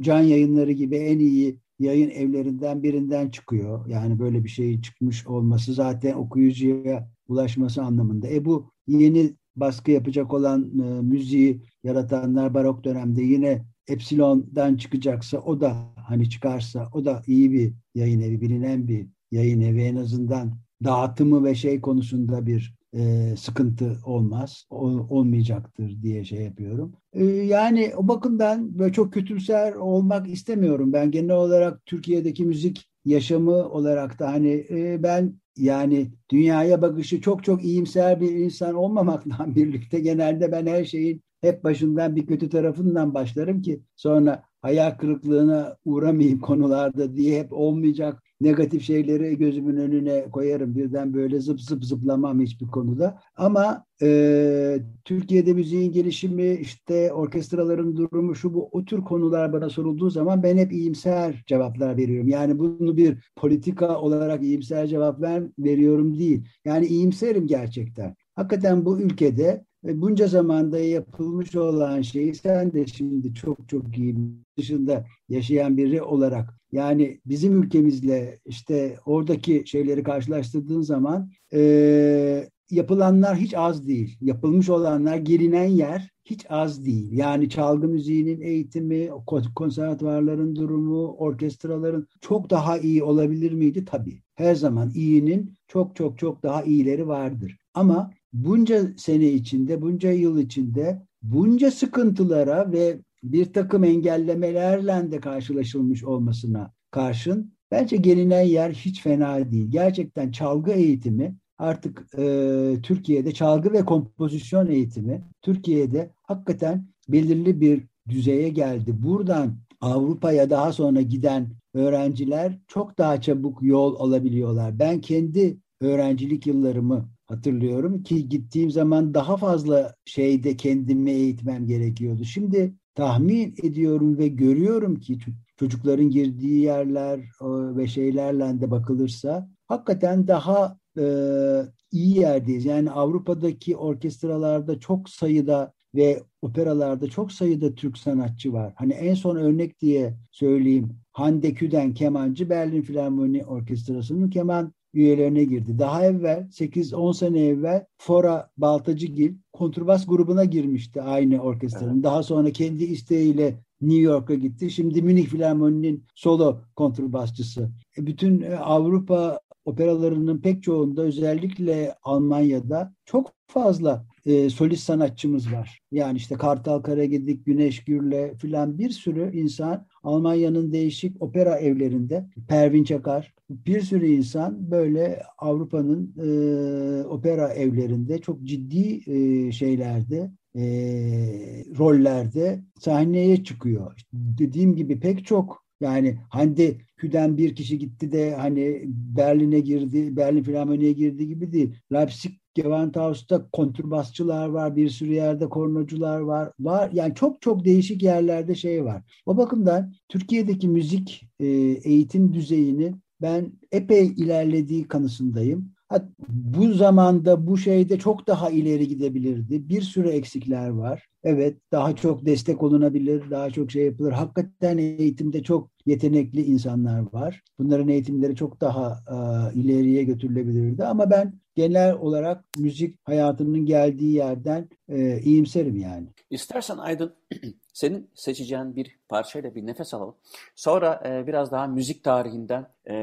Speaker 2: e, can yayınları gibi en iyi yayın evlerinden birinden çıkıyor. Yani böyle bir şeyin çıkmış olması zaten okuyucuya ulaşması anlamında. E bu yeni baskı yapacak olan e, müziği yaratanlar barok dönemde yine Epsilon'dan çıkacaksa o da hani çıkarsa o da iyi bir yayın evi, bilinen bir yayın evi en azından dağıtımı ve şey konusunda bir e, sıkıntı olmaz, ol, olmayacaktır diye şey yapıyorum. E, yani o bakımdan böyle çok kötümser olmak istemiyorum. Ben genel olarak Türkiye'deki müzik yaşamı olarak da hani e, ben yani dünyaya bakışı çok çok iyimser bir insan olmamakla [LAUGHS] birlikte genelde ben her şeyin hep başından bir kötü tarafından başlarım ki sonra hayal kırıklığına uğramayayım [LAUGHS] konularda diye hep olmayacak negatif şeyleri gözümün önüne koyarım. Birden böyle zıp zıp zıplamam hiçbir konuda. Ama e, Türkiye'de müziğin gelişimi, işte orkestraların durumu, şu bu o tür konular bana sorulduğu zaman ben hep iyimser cevaplar veriyorum. Yani bunu bir politika olarak iyimser cevap ver, veriyorum değil. Yani iyimserim gerçekten. Hakikaten bu ülkede bunca zamanda yapılmış olan şeyi sen de şimdi çok çok iyi dışında yaşayan biri olarak yani bizim ülkemizle işte oradaki şeyleri karşılaştırdığın zaman e, yapılanlar hiç az değil. Yapılmış olanlar gelinen yer hiç az değil. Yani çalgı müziğinin eğitimi, konservatuvarların durumu, orkestraların çok daha iyi olabilir miydi? Tabii. Her zaman iyinin çok çok çok daha iyileri vardır. Ama bunca sene içinde, bunca yıl içinde bunca sıkıntılara ve bir takım engellemelerle de karşılaşılmış olmasına karşın bence gelinen yer hiç fena değil. Gerçekten çalgı eğitimi artık e, Türkiye'de çalgı ve kompozisyon eğitimi Türkiye'de hakikaten belirli bir düzeye geldi. Buradan Avrupa'ya daha sonra giden öğrenciler çok daha çabuk yol alabiliyorlar. Ben kendi öğrencilik yıllarımı hatırlıyorum ki gittiğim zaman daha fazla şeyde kendimi eğitmem gerekiyordu. Şimdi tahmin ediyorum ve görüyorum ki çocukların girdiği yerler ve şeylerle de bakılırsa hakikaten daha e, iyi yerdeyiz. Yani Avrupa'daki orkestralarda çok sayıda ve operalarda çok sayıda Türk sanatçı var. Hani en son örnek diye söyleyeyim. Hande Küden kemancı Berlin Filarmoni Orkestrası'nın keman üyelerine girdi. Daha evvel 8-10 sene evvel Fora Baltacıgil kontrbas grubuna girmişti aynı orkestranın. Evet. Daha sonra kendi isteğiyle New York'a gitti. Şimdi Münih Filarmoni'nin solo kontrbasçısı. E, bütün e, Avrupa operalarının pek çoğunda özellikle Almanya'da çok fazla e, solist sanatçımız var. Yani işte Kartal Karagedik, Güneş Gürle filan bir sürü insan Almanya'nın değişik opera evlerinde, Pervin Çakar, bir sürü insan böyle Avrupa'nın e, opera evlerinde çok ciddi e, şeylerde e, rollerde sahneye çıkıyor. İşte dediğim gibi pek çok yani Hande Kü'den bir kişi gitti de hani Berlin'e girdi, Berlin Filarmoni'ye girdi gibi değil. Leipzig Gewandhaus'ta kontrbasçılar var, bir sürü yerde kornocular var. Var yani çok çok değişik yerlerde şey var. O bakımdan Türkiye'deki müzik e, eğitim düzeyini ben epey ilerlediği kanısındayım. Bu zamanda bu şeyde çok daha ileri gidebilirdi. Bir sürü eksikler var. Evet daha çok destek olunabilir, daha çok şey yapılır. Hakikaten eğitimde çok yetenekli insanlar var. Bunların eğitimleri çok daha e, ileriye götürülebilirdi. Ama ben genel olarak müzik hayatının geldiği yerden e, iyimserim yani.
Speaker 1: İstersen Aydın [CLEARS THROAT] senin seçeceğin bir parçayla bir nefes alalım. Sonra e, biraz daha müzik tarihinden e,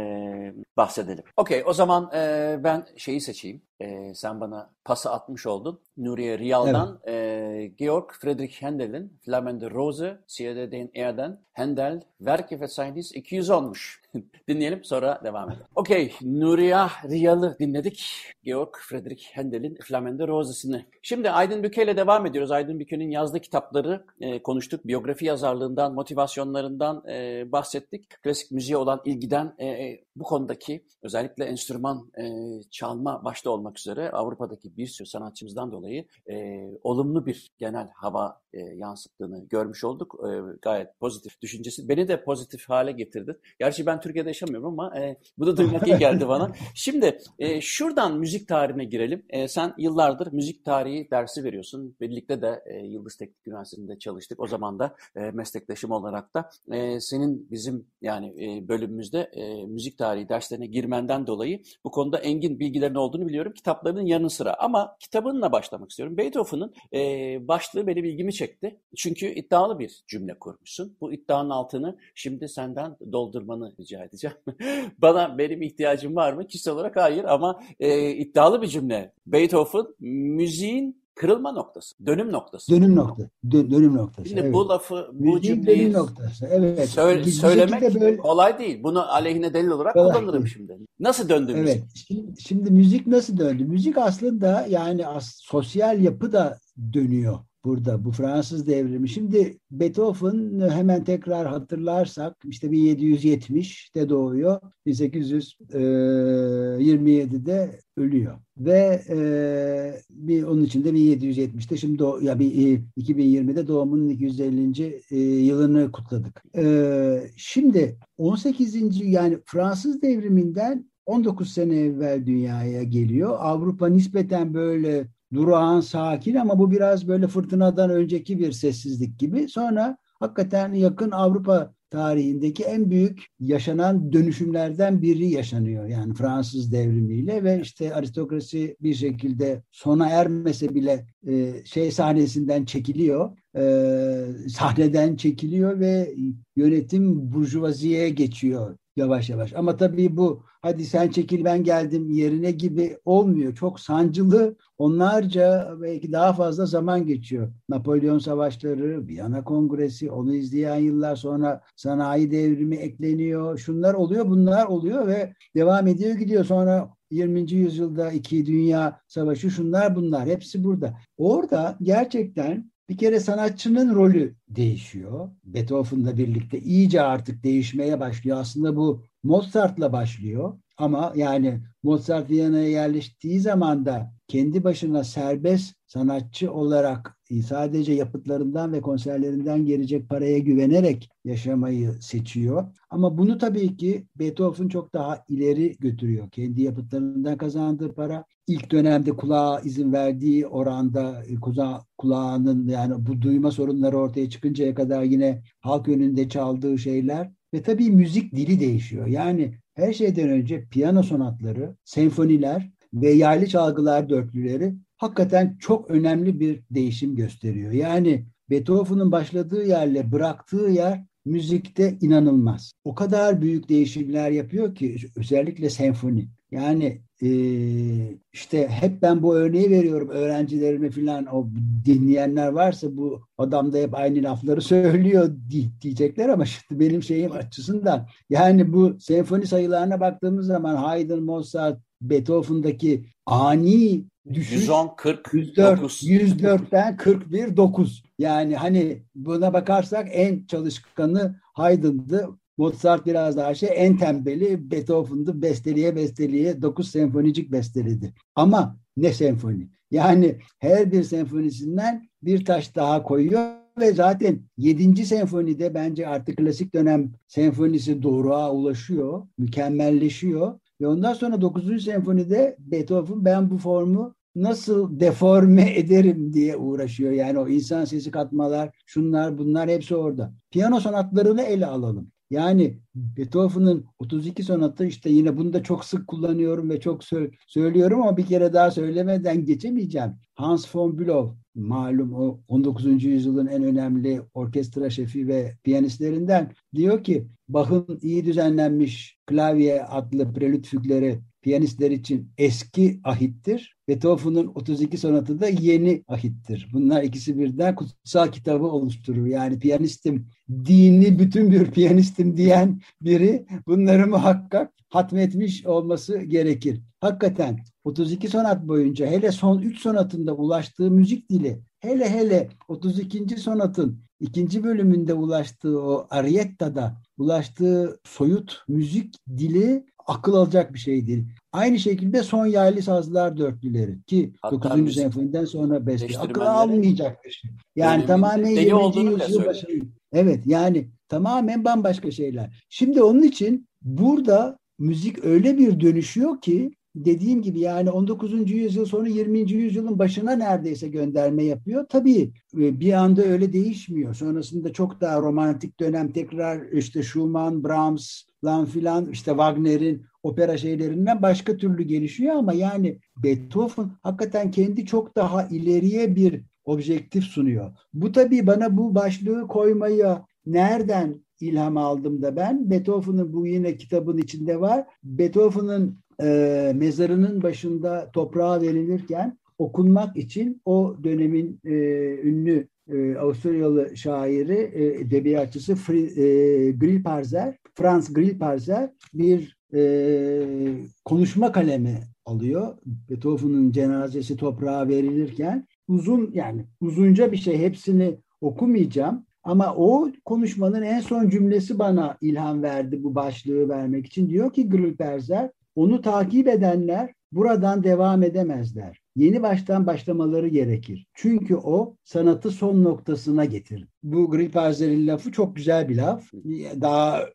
Speaker 1: bahsedelim. Okey o zaman e, ben şeyi seçeyim. E, sen bana pası atmış oldun. Nuriye Rial'dan evet. e, Georg Friedrich Handel'in Flammende Rose, Ciudad den Erden, Handel, Werke Verzeichnis 200 olmuş. [LAUGHS] Dinleyelim sonra devam edelim. Okey, Nuriye Rial'ı dinledik. Georg Friedrich Handel'in Flammende Rose'sini. Şimdi Aydın Büke ile devam ediyoruz. Aydın Büke'nin yazdığı kitapları e, konuşuyoruz konuştuk. Biyografi yazarlığından, motivasyonlarından e, bahsettik. Klasik müziğe olan ilgiden e, e, bu konudaki özellikle enstrüman e, çalma başta olmak üzere Avrupa'daki bir sürü sanatçımızdan dolayı e, olumlu bir genel hava e, yansıttığını görmüş olduk. E, gayet pozitif düşüncesi. Beni de pozitif hale getirdi. Gerçi ben Türkiye'de yaşamıyorum ama e, bu da duymak iyi geldi bana. [LAUGHS] Şimdi e, şuradan müzik tarihine girelim. E, sen yıllardır müzik tarihi dersi veriyorsun. Birlikte de e, Yıldız Teknik Üniversitesi'nde çalıştık. O zaman da e, meslektaşım olarak da e, senin bizim yani e, bölümümüzde e, müzik tarihi derslerine girmenden dolayı bu konuda engin bilgilerin olduğunu biliyorum. Kitaplarının yanı sıra ama kitabınla başlamak istiyorum. Beethoven'ın e, başlığı benim ilgimi çekti. Çünkü iddialı bir cümle kurmuşsun. Bu iddianın altını şimdi senden doldurmanı rica edeceğim. [LAUGHS] Bana benim ihtiyacım var mı? Kişisel olarak hayır ama e, iddialı bir cümle. Beethoven müziğin kırılma noktası, dönüm noktası.
Speaker 2: Dönüm noktası. Dö dönüm noktası.
Speaker 1: Şimdi
Speaker 2: evet.
Speaker 1: bu lafı, bu
Speaker 2: Müziğin
Speaker 1: cümleyi
Speaker 2: dönüm noktası. Evet.
Speaker 1: söyle-
Speaker 2: Müzik
Speaker 1: söylemek
Speaker 2: de böyle-
Speaker 1: kolay değil. Bunu aleyhine delil olarak
Speaker 2: Kolay
Speaker 1: kullanırım
Speaker 2: değil.
Speaker 1: şimdi. Nasıl döndü müzik?
Speaker 2: Evet. Şimdi, şimdi müzik nasıl döndü? Müzik aslında yani as, sosyal yapı da dönüyor burada bu Fransız devrimi. Şimdi Beethoven hemen tekrar hatırlarsak işte 1770'te doğuyor. 1827'de ölüyor. Ve e, bir onun için de 1770'te şimdi doğ, ya bir e, 2020'de doğumunun 250. e, yılını kutladık. E, şimdi 18. yani Fransız devriminden 19 sene evvel dünyaya geliyor. Avrupa nispeten böyle durağan, sakin ama bu biraz böyle fırtınadan önceki bir sessizlik gibi. Sonra hakikaten yakın Avrupa tarihindeki en büyük yaşanan dönüşümlerden biri yaşanıyor. Yani Fransız devrimiyle ve işte aristokrasi bir şekilde sona ermese bile e, şey sahnesinden çekiliyor. E, sahneden çekiliyor ve yönetim burjuvaziye geçiyor yavaş yavaş. Ama tabii bu hadi sen çekil ben geldim yerine gibi olmuyor. Çok sancılı onlarca belki daha fazla zaman geçiyor. Napolyon savaşları, Viyana Kongresi, onu izleyen yıllar sonra sanayi devrimi ekleniyor. Şunlar oluyor, bunlar oluyor ve devam ediyor gidiyor. Sonra 20. yüzyılda iki dünya savaşı şunlar bunlar hepsi burada. Orada gerçekten bir kere sanatçının rolü değişiyor. Beethoven'la birlikte iyice artık değişmeye başlıyor. Aslında bu Mozart'la başlıyor. Ama yani Mozart Viyana'ya yerleştiği zaman da kendi başına serbest sanatçı olarak sadece yapıtlarından ve konserlerinden gelecek paraya güvenerek yaşamayı seçiyor. Ama bunu tabii ki Beethoven çok daha ileri götürüyor. Kendi yapıtlarından kazandığı para ilk dönemde kulağa izin verdiği oranda kulağı, kulağının yani bu duyma sorunları ortaya çıkıncaya kadar yine halk önünde çaldığı şeyler ve tabii müzik dili değişiyor. Yani her şeyden önce piyano sonatları, senfoniler ve yaylı çalgılar dörtlüleri hakikaten çok önemli bir değişim gösteriyor. Yani Beethoven'ın başladığı yerle bıraktığı yer müzikte inanılmaz. O kadar büyük değişimler yapıyor ki özellikle senfoni. Yani e, işte hep ben bu örneği veriyorum öğrencilerime falan o dinleyenler varsa bu adam da hep aynı lafları [LAUGHS] söylüyor diyecekler ama şimdi benim şeyim açısından yani bu senfoni sayılarına baktığımız zaman Haydn, Mozart, Beethoven'daki ani düşüş
Speaker 1: 110, 40,
Speaker 2: 104,
Speaker 1: 9.
Speaker 2: 104'ten 41, 9. Yani hani buna bakarsak en çalışkanı Haydn'dı. Mozart biraz daha şey en tembeli Beethoven'dı. Besteliye besteliye 9 senfonicik besteledi. Ama ne senfoni? Yani her bir senfonisinden bir taş daha koyuyor ve zaten 7. senfonide bence artık klasik dönem senfonisi doğruğa ulaşıyor, mükemmelleşiyor. Ve ondan sonra 9. senfonide Beethoven ben bu formu nasıl deforme ederim diye uğraşıyor. Yani o insan sesi katmalar, şunlar bunlar hepsi orada. Piyano sanatlarını ele alalım. Yani Beethoven'ın 32 sonatı işte yine bunu da çok sık kullanıyorum ve çok sö- söylüyorum ama bir kere daha söylemeden geçemeyeceğim. Hans von Bülow malum o 19. yüzyılın en önemli orkestra şefi ve piyanistlerinden diyor ki Bach'ın iyi düzenlenmiş klavye adlı prelüt fügleri piyanistler için eski ahittir. Beethoven'ın 32 sonatı da yeni ahittir. Bunlar ikisi birden kutsal kitabı oluşturur. Yani piyanistim, dini bütün bir piyanistim diyen biri bunları muhakkak hatmetmiş olması gerekir. Hakikaten 32 sonat boyunca hele son 3 sonatında ulaştığı müzik dili hele hele 32. sonatın ikinci bölümünde ulaştığı o Arietta'da ulaştığı soyut müzik dili akıl alacak bir şey değil. Aynı şekilde son yaylı sazlar dörtlüleri ki Hatta 9. senfoniden sonra beste akıl almayacak bir şey. Yani tamamen 20. yüzyıl başında. Evet yani tamamen bambaşka şeyler. Şimdi onun için burada müzik öyle bir dönüşüyor ki dediğim gibi yani 19. yüzyıl sonu 20. yüzyılın başına neredeyse gönderme yapıyor. Tabii e, bir anda öyle değişmiyor. Sonrasında çok daha romantik dönem tekrar işte Schumann, Brahms, lan filan işte Wagner'in opera şeylerinden başka türlü gelişiyor ama yani Beethoven hakikaten kendi çok daha ileriye bir objektif sunuyor. Bu tabii bana bu başlığı koymaya nereden ilham aldım da ben Beethoven'ın bu yine kitabın içinde var. Beethoven'ın e, mezarının başında toprağa verilirken okunmak için o dönemin e, ünlü e, Avusturyalı şairi, e, edebiyatçısı Fri, e, Grillparzer, Franz Grillparzer bir e, konuşma kalemi alıyor. Beethoven'ın cenazesi toprağa verilirken uzun yani uzunca bir şey hepsini okumayacağım ama o konuşmanın en son cümlesi bana ilham verdi bu başlığı vermek için. Diyor ki Grillparzer onu takip edenler buradan devam edemezler. Yeni baştan başlamaları gerekir. Çünkü o sanatı son noktasına getirir. Bu Grillparzer'in lafı çok güzel bir laf. Daha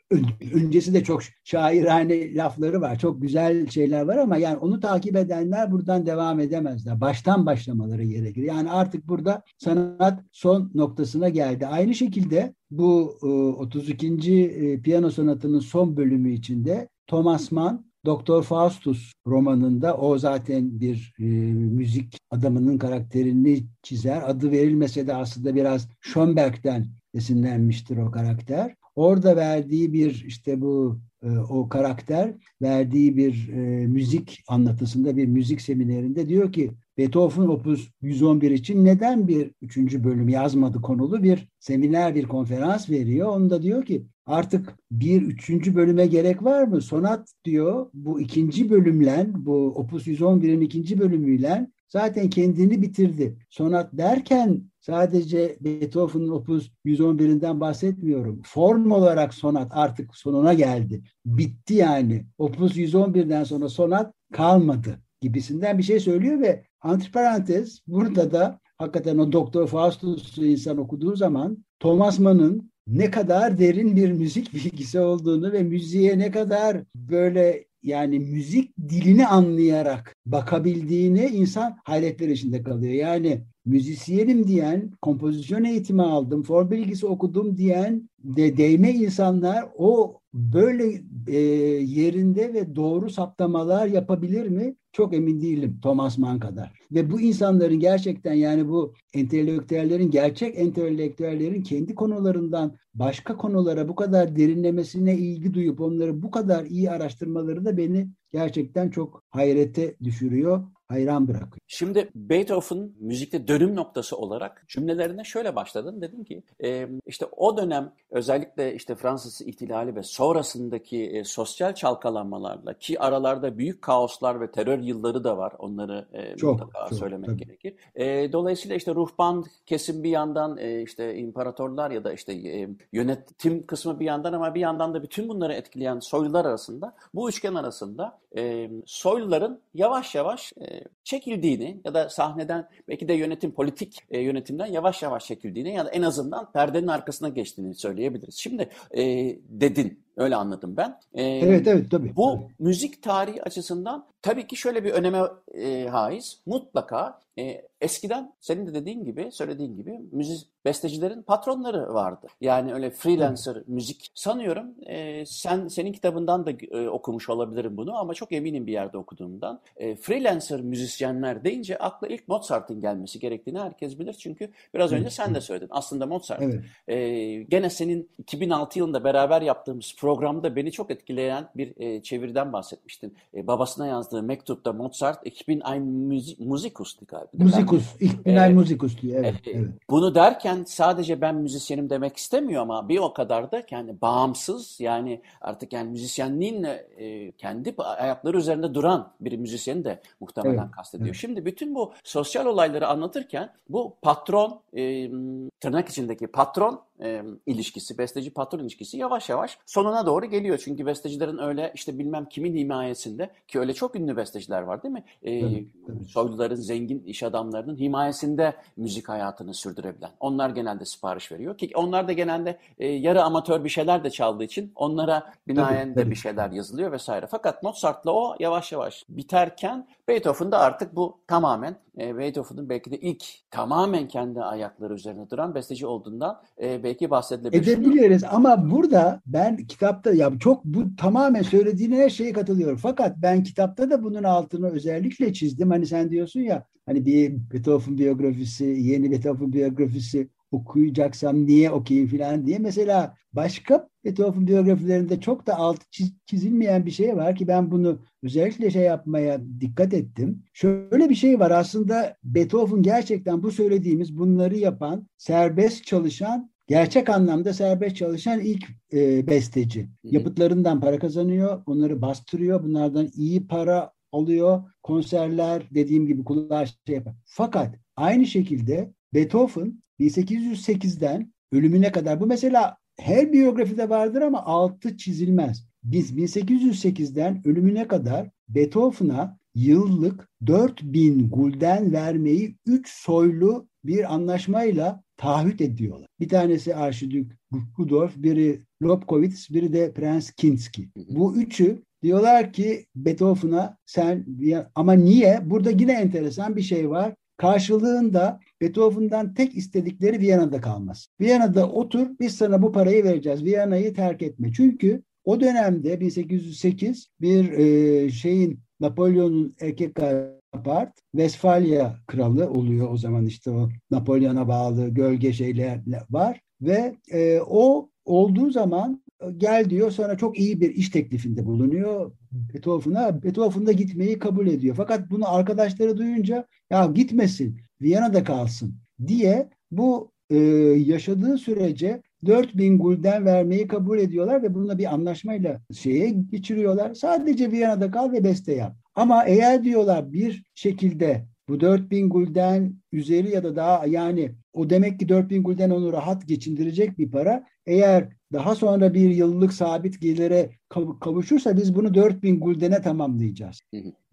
Speaker 2: öncesi de çok şairane lafları var. Çok güzel şeyler var ama yani onu takip edenler buradan devam edemezler. Baştan başlamaları gerekir. Yani artık burada sanat son noktasına geldi. Aynı şekilde bu 32. E, piyano sanatının son bölümü içinde Thomas Mann Doktor Faustus romanında o zaten bir e, müzik adamının karakterini çizer. Adı verilmese de aslında biraz Schönberg'den esinlenmiştir o karakter. Orada verdiği bir işte bu e, o karakter verdiği bir e, müzik anlatısında bir müzik seminerinde diyor ki Beethoven Opus 111 için neden bir üçüncü bölüm yazmadı konulu bir seminer bir konferans veriyor. Onda diyor ki artık bir üçüncü bölüme gerek var mı? Sonat diyor bu ikinci bölümle bu Opus 111'in ikinci bölümüyle zaten kendini bitirdi. Sonat derken sadece Beethoven'ın Opus 111'inden bahsetmiyorum. Form olarak sonat artık sonuna geldi. Bitti yani. Opus 111'den sonra sonat kalmadı gibisinden bir şey söylüyor ve antiparantez burada da hakikaten o Doktor Faustus'u insan okuduğu zaman Thomas Mann'ın ne kadar derin bir müzik [LAUGHS] bilgisi olduğunu ve müziğe ne kadar böyle yani müzik dilini anlayarak bakabildiğini insan hayretler içinde kalıyor. Yani müzisyenim diyen, kompozisyon eğitimi aldım, form bilgisi okudum diyen de değme insanlar o böyle e, yerinde ve doğru saptamalar yapabilir mi? Çok emin değilim Thomas Mann kadar. Ve bu insanların gerçekten yani bu entelektüellerin, gerçek entelektüellerin kendi konularından başka konulara bu kadar derinlemesine ilgi duyup onları bu kadar iyi araştırmaları da beni gerçekten çok hayrete düşürüyor hayran bırakıyor.
Speaker 1: Şimdi Beethoven müzikte dönüm noktası olarak cümlelerine şöyle başladın. Dedin ki e, işte o dönem özellikle işte Fransız ihtilali ve sonrasındaki e, sosyal çalkalanmalarla ki aralarda büyük kaoslar ve terör yılları da var. Onları e, çok, mutlaka çok, söylemek tabii. gerekir. E, dolayısıyla işte ruhband kesim bir yandan e, işte imparatorlar ya da işte e, yönetim kısmı bir yandan ama bir yandan da bütün bunları etkileyen soylular arasında bu üçgen arasında e, soyluların yavaş yavaş e, name çekildiğini ya da sahneden belki de yönetim politik e, yönetimden yavaş yavaş çekildiğini ya da en azından perdenin arkasına geçtiğini söyleyebiliriz. Şimdi e, dedin Öyle anladım ben.
Speaker 2: Ee, evet evet tabii.
Speaker 1: Bu
Speaker 2: tabii.
Speaker 1: müzik tarihi açısından tabii ki şöyle bir öneme e, haiz. Mutlaka e, eskiden senin de dediğin gibi, söylediğin gibi müzik bestecilerin patronları vardı. Yani öyle freelancer evet. müzik. Sanıyorum e, sen senin kitabından da e, okumuş olabilirim bunu ama çok eminim bir yerde okuduğumdan. E, freelancer müzisyenler deyince akla ilk Mozart'ın gelmesi gerektiğini herkes bilir. Çünkü biraz önce sen de söyledin. Aslında Mozart. Evet. E, gene senin 2006 yılında beraber yaptığımız programda beni çok etkileyen bir e, çeviriden bahsetmiştin. E, babasına yazdığı mektupta Mozart, ich bin ein Musikus galiba.
Speaker 2: Musikus, ich bin ein Musikus diyor. Evet,
Speaker 1: e, evet. Bunu derken sadece ben müzisyenim demek istemiyor ama bir o kadar da kendi bağımsız yani artık yani müzisyenliğinle e, kendi ayakları üzerinde duran bir müzisyeni de muhtemelen evet, kastediyor. Şimdi bütün bu sosyal olayları anlatırken bu patron e, tırnak içindeki patron e, ilişkisi, besteci patron ilişkisi yavaş yavaş sonuna doğru geliyor. Çünkü bestecilerin öyle işte bilmem kimin himayesinde ki öyle çok ünlü besteciler var değil mi? E. Soyluların, zengin iş adamlarının himayesinde müzik hayatını sürdürebilen. Onlar genelde sipariş veriyor ki onlar da genelde e, yarı amatör bir şeyler de çaldığı için onlara binaen tabii, de bir şeyler yazılıyor vesaire. Fakat Mozart'la o yavaş yavaş biterken Beethoven'da artık bu tamamen e, Beethoven'ın belki de ilk tamamen kendi ayakları üzerine duran besteci olduğundan e, belki bahsedilebilir.
Speaker 2: Edebiliriz ama burada ben kitapta ya çok bu tamamen söylediğine her şeye katılıyorum. Fakat ben kitapta da bunun altını özellikle çizdim. Hani sen diyorsun ya hani bir Beethoven biyografisi, yeni Beethoven biyografisi okuyacaksam niye okuyayım falan diye. Mesela başka Beethoven biyografilerinde çok da altı çizilmeyen bir şey var ki ben bunu özellikle şey yapmaya dikkat ettim. Şöyle bir şey var aslında Beethoven gerçekten bu söylediğimiz bunları yapan, serbest çalışan gerçek anlamda serbest çalışan ilk e, besteci. Yapıtlarından para kazanıyor, onları bastırıyor, bunlardan iyi para alıyor. Konserler dediğim gibi kulağa şey yapar. Fakat aynı şekilde Beethoven 1808'den ölümüne kadar bu mesela her biyografide vardır ama altı çizilmez. Biz 1808'den ölümüne kadar Beethoven'a yıllık 4000 gulden vermeyi 3 soylu bir anlaşmayla taahhüt ediyorlar. Bir tanesi Arşidük Rudolf, biri Lobkowitz, biri de Prens Kinski. Bu üçü diyorlar ki Beethoven'a sen ama niye? Burada yine enteresan bir şey var. Karşılığında Beethoven'dan tek istedikleri Viyana'da kalmaz. Viyana'da otur biz sana bu parayı vereceğiz. Viyana'yı terk etme. Çünkü o dönemde 1808 bir e, şeyin Napolyon'un erkek part Vesfalya kralı oluyor o zaman işte o Napolyon'a bağlı gölge şeyler var ve e, o olduğu zaman gel diyor sonra çok iyi bir iş teklifinde bulunuyor Beethoven'a. Beethoven da gitmeyi kabul ediyor. Fakat bunu arkadaşları duyunca ya gitmesin Viyana'da kalsın diye bu e, yaşadığı sürece 4000 gulden vermeyi kabul ediyorlar ve bununla bir anlaşmayla şeye geçiriyorlar. Sadece Viyana'da kal ve beste yap. Ama eğer diyorlar bir şekilde bu 4000 gulden üzeri ya da daha yani o demek ki 4000 gulden onu rahat geçindirecek bir para. Eğer daha sonra bir yıllık sabit gelire kavuşursa biz bunu 4000 guldene tamamlayacağız.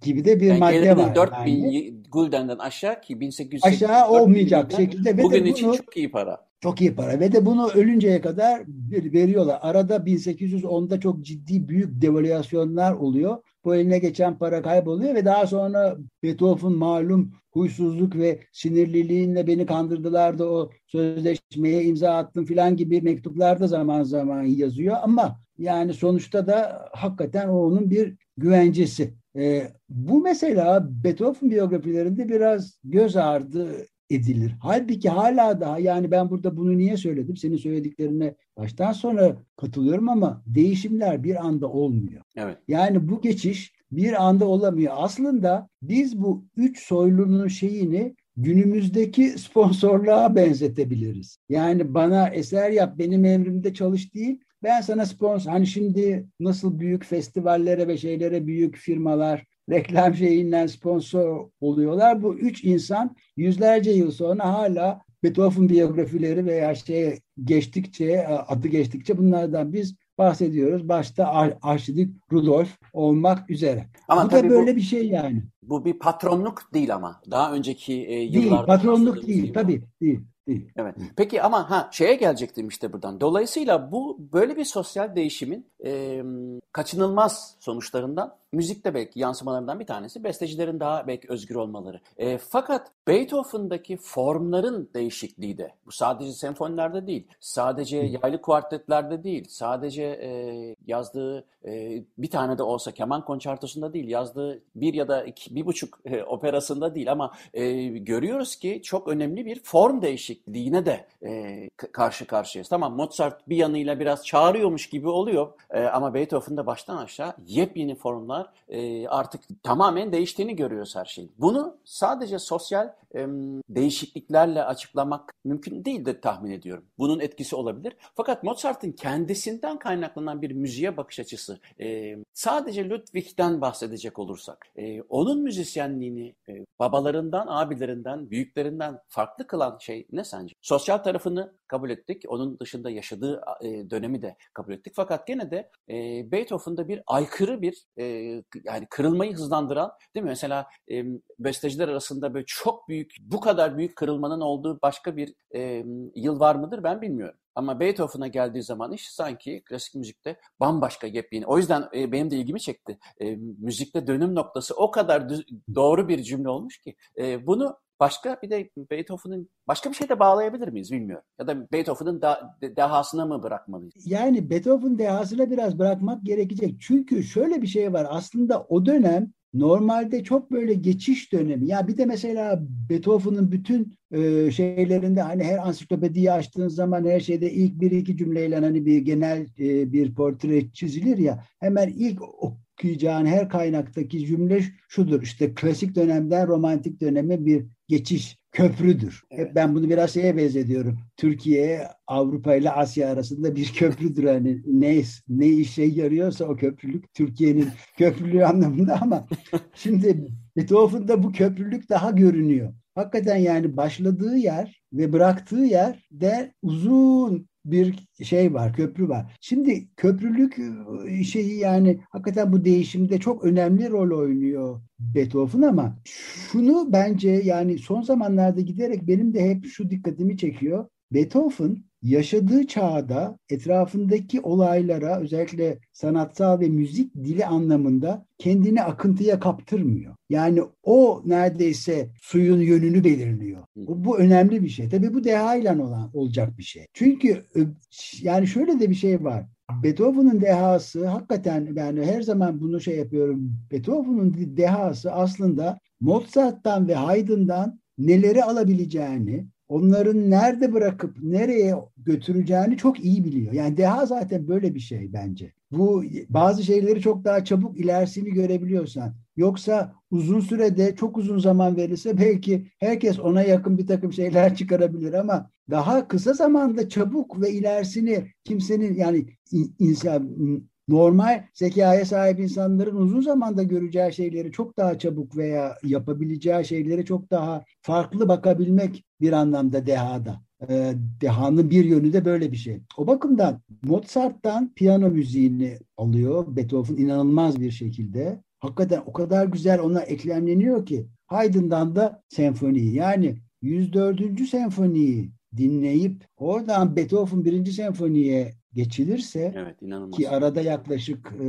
Speaker 2: Gibi de bir yani madde var.
Speaker 1: 4000 yani. guldenden aşağı ki 1800
Speaker 2: aşağı olmayacak şekilde.
Speaker 1: Ve bugün için çok iyi para.
Speaker 2: Çok iyi para ve de bunu ölünceye kadar veriyorlar. Arada 1810'da çok ciddi büyük devalüasyonlar oluyor. Bu eline geçen para kayboluyor ve daha sonra Beethoven malum huysuzluk ve sinirliliğinle beni kandırdılar da o sözleşmeye imza attım filan gibi mektuplar da zaman zaman yazıyor ama yani sonuçta da hakikaten o onun bir güvencesi. E, bu mesela Beethoven biyografilerinde biraz göz ardı edilir. Halbuki hala daha yani ben burada bunu niye söyledim? Senin söylediklerine baştan sonra katılıyorum ama değişimler bir anda olmuyor.
Speaker 1: Evet.
Speaker 2: Yani bu geçiş bir anda olamıyor. Aslında biz bu üç soylunun şeyini günümüzdeki sponsorluğa [LAUGHS] benzetebiliriz. Yani bana eser yap, benim emrimde çalış değil. Ben sana sponsor, hani şimdi nasıl büyük festivallere ve şeylere büyük firmalar reklam şeyinden sponsor oluyorlar. Bu üç insan yüzlerce yıl sonra hala Beethoven biyografileri veya şey geçtikçe adı geçtikçe bunlardan biz bahsediyoruz. Başta Ar Arşidük Rudolf olmak üzere. Ama bu da böyle bu, bir şey yani.
Speaker 1: Bu bir patronluk değil ama. Daha önceki e, yıllarda.
Speaker 2: Değil, patronluk değil. Tabii değil. Değil.
Speaker 1: Evet. Peki ama ha şeye gelecektim işte buradan. Dolayısıyla bu böyle bir sosyal değişimin e, kaçınılmaz sonuçlarından müzikte belki yansımalarından bir tanesi bestecilerin daha belki özgür olmaları. E, fakat Beethoven'daki formların değişikliği de bu sadece senfonilerde değil, sadece yaylı kuartetlerde değil, sadece e, yazdığı e, bir tane de olsa keman konçertosunda değil, yazdığı bir ya da iki, bir buçuk e, operasında değil ama e, görüyoruz ki çok önemli bir form değişikliğine de e, karşı karşıyayız. Tamam Mozart bir yanıyla biraz çağırıyormuş gibi oluyor e, ama Beethoven'da baştan aşağı yepyeni formlar insanlar e, artık tamamen değiştiğini görüyoruz her şeyin. Bunu sadece sosyal e, değişikliklerle açıklamak mümkün değil de tahmin ediyorum. Bunun etkisi olabilir. Fakat Mozart'ın kendisinden kaynaklanan bir müziğe bakış açısı e, sadece Ludwig'den bahsedecek olursak e, onun müzisyenliğini e, babalarından, abilerinden, büyüklerinden farklı kılan şey ne sence? Sosyal tarafını kabul ettik. Onun dışında yaşadığı e, dönemi de kabul ettik. Fakat gene de e, Beethoven'da bir aykırı bir e, yani kırılmayı hızlandıran değil mi? Mesela e, besteciler arasında böyle çok büyük bu kadar büyük kırılmanın olduğu başka bir e, yıl var mıdır ben bilmiyorum. Ama Beethoven'a geldiği zaman iş sanki klasik müzikte bambaşka yepyeni. O yüzden e, benim de ilgimi çekti. E, müzikte dönüm noktası o kadar düz, doğru bir cümle olmuş ki. E, bunu başka bir de Beethoven'ın başka bir şey de bağlayabilir miyiz bilmiyorum. Ya da Beethoven'ın da, dehasına mı bırakmalıyız?
Speaker 2: Yani Beethoven dehasına biraz bırakmak gerekecek. Çünkü şöyle bir şey var. Aslında o dönem normalde çok böyle geçiş dönemi. Ya bir de mesela Beethoven'ın bütün e, şeylerinde hani her ansiklopediyi açtığın zaman her şeyde ilk bir iki cümleyle hani bir genel e, bir portre çizilir ya hemen ilk okuyacağın her kaynaktaki cümle şudur. İşte klasik dönemden romantik döneme bir geçiş köprüdür. Evet. Hep ben bunu biraz şeye benzediyorum. Türkiye Avrupa ile Asya arasında bir [LAUGHS] köprüdür. Hani ne ne işe yarıyorsa o köprülük Türkiye'nin [LAUGHS] köprülüğü anlamında ama [LAUGHS] şimdi Beethoven'da bu köprülük daha görünüyor. Hakikaten yani başladığı yer ve bıraktığı yer de uzun bir şey var, köprü var. Şimdi köprülük ıı, şeyi yani hakikaten bu değişimde çok önemli rol oynuyor Beethoven ama şunu bence yani son zamanlarda giderek benim de hep şu dikkatimi çekiyor. Beethoven yaşadığı çağda etrafındaki olaylara özellikle sanatsal ve müzik dili anlamında kendini akıntıya kaptırmıyor. Yani o neredeyse suyun yönünü belirliyor. Bu, bu önemli bir şey. Tabii bu deha ile olan olacak bir şey. Çünkü yani şöyle de bir şey var. Beethoven'ın dehası hakikaten yani her zaman bunu şey yapıyorum. Beethoven'ın dehası aslında Mozart'tan ve Haydn'dan neleri alabileceğini, onların nerede bırakıp nereye götüreceğini çok iyi biliyor. Yani deha zaten böyle bir şey bence. Bu bazı şeyleri çok daha çabuk ilerisini görebiliyorsan. Yoksa uzun sürede çok uzun zaman verirse belki herkes ona yakın bir takım şeyler [LAUGHS] çıkarabilir ama daha kısa zamanda çabuk ve ilerisini kimsenin yani insan normal zekaya sahip insanların uzun zamanda göreceği şeyleri çok daha çabuk veya yapabileceği şeyleri çok daha farklı bakabilmek bir anlamda dehada. E, dehanın bir yönü de böyle bir şey. O bakımdan Mozart'tan piyano müziğini alıyor. Beethoven inanılmaz bir şekilde. Hakikaten o kadar güzel ona eklemleniyor ki Haydn'dan da senfoniyi yani 104. senfoniyi dinleyip oradan Beethoven 1. senfoniye geçilirse
Speaker 1: evet, inanılmaz.
Speaker 2: ki arada yaklaşık e,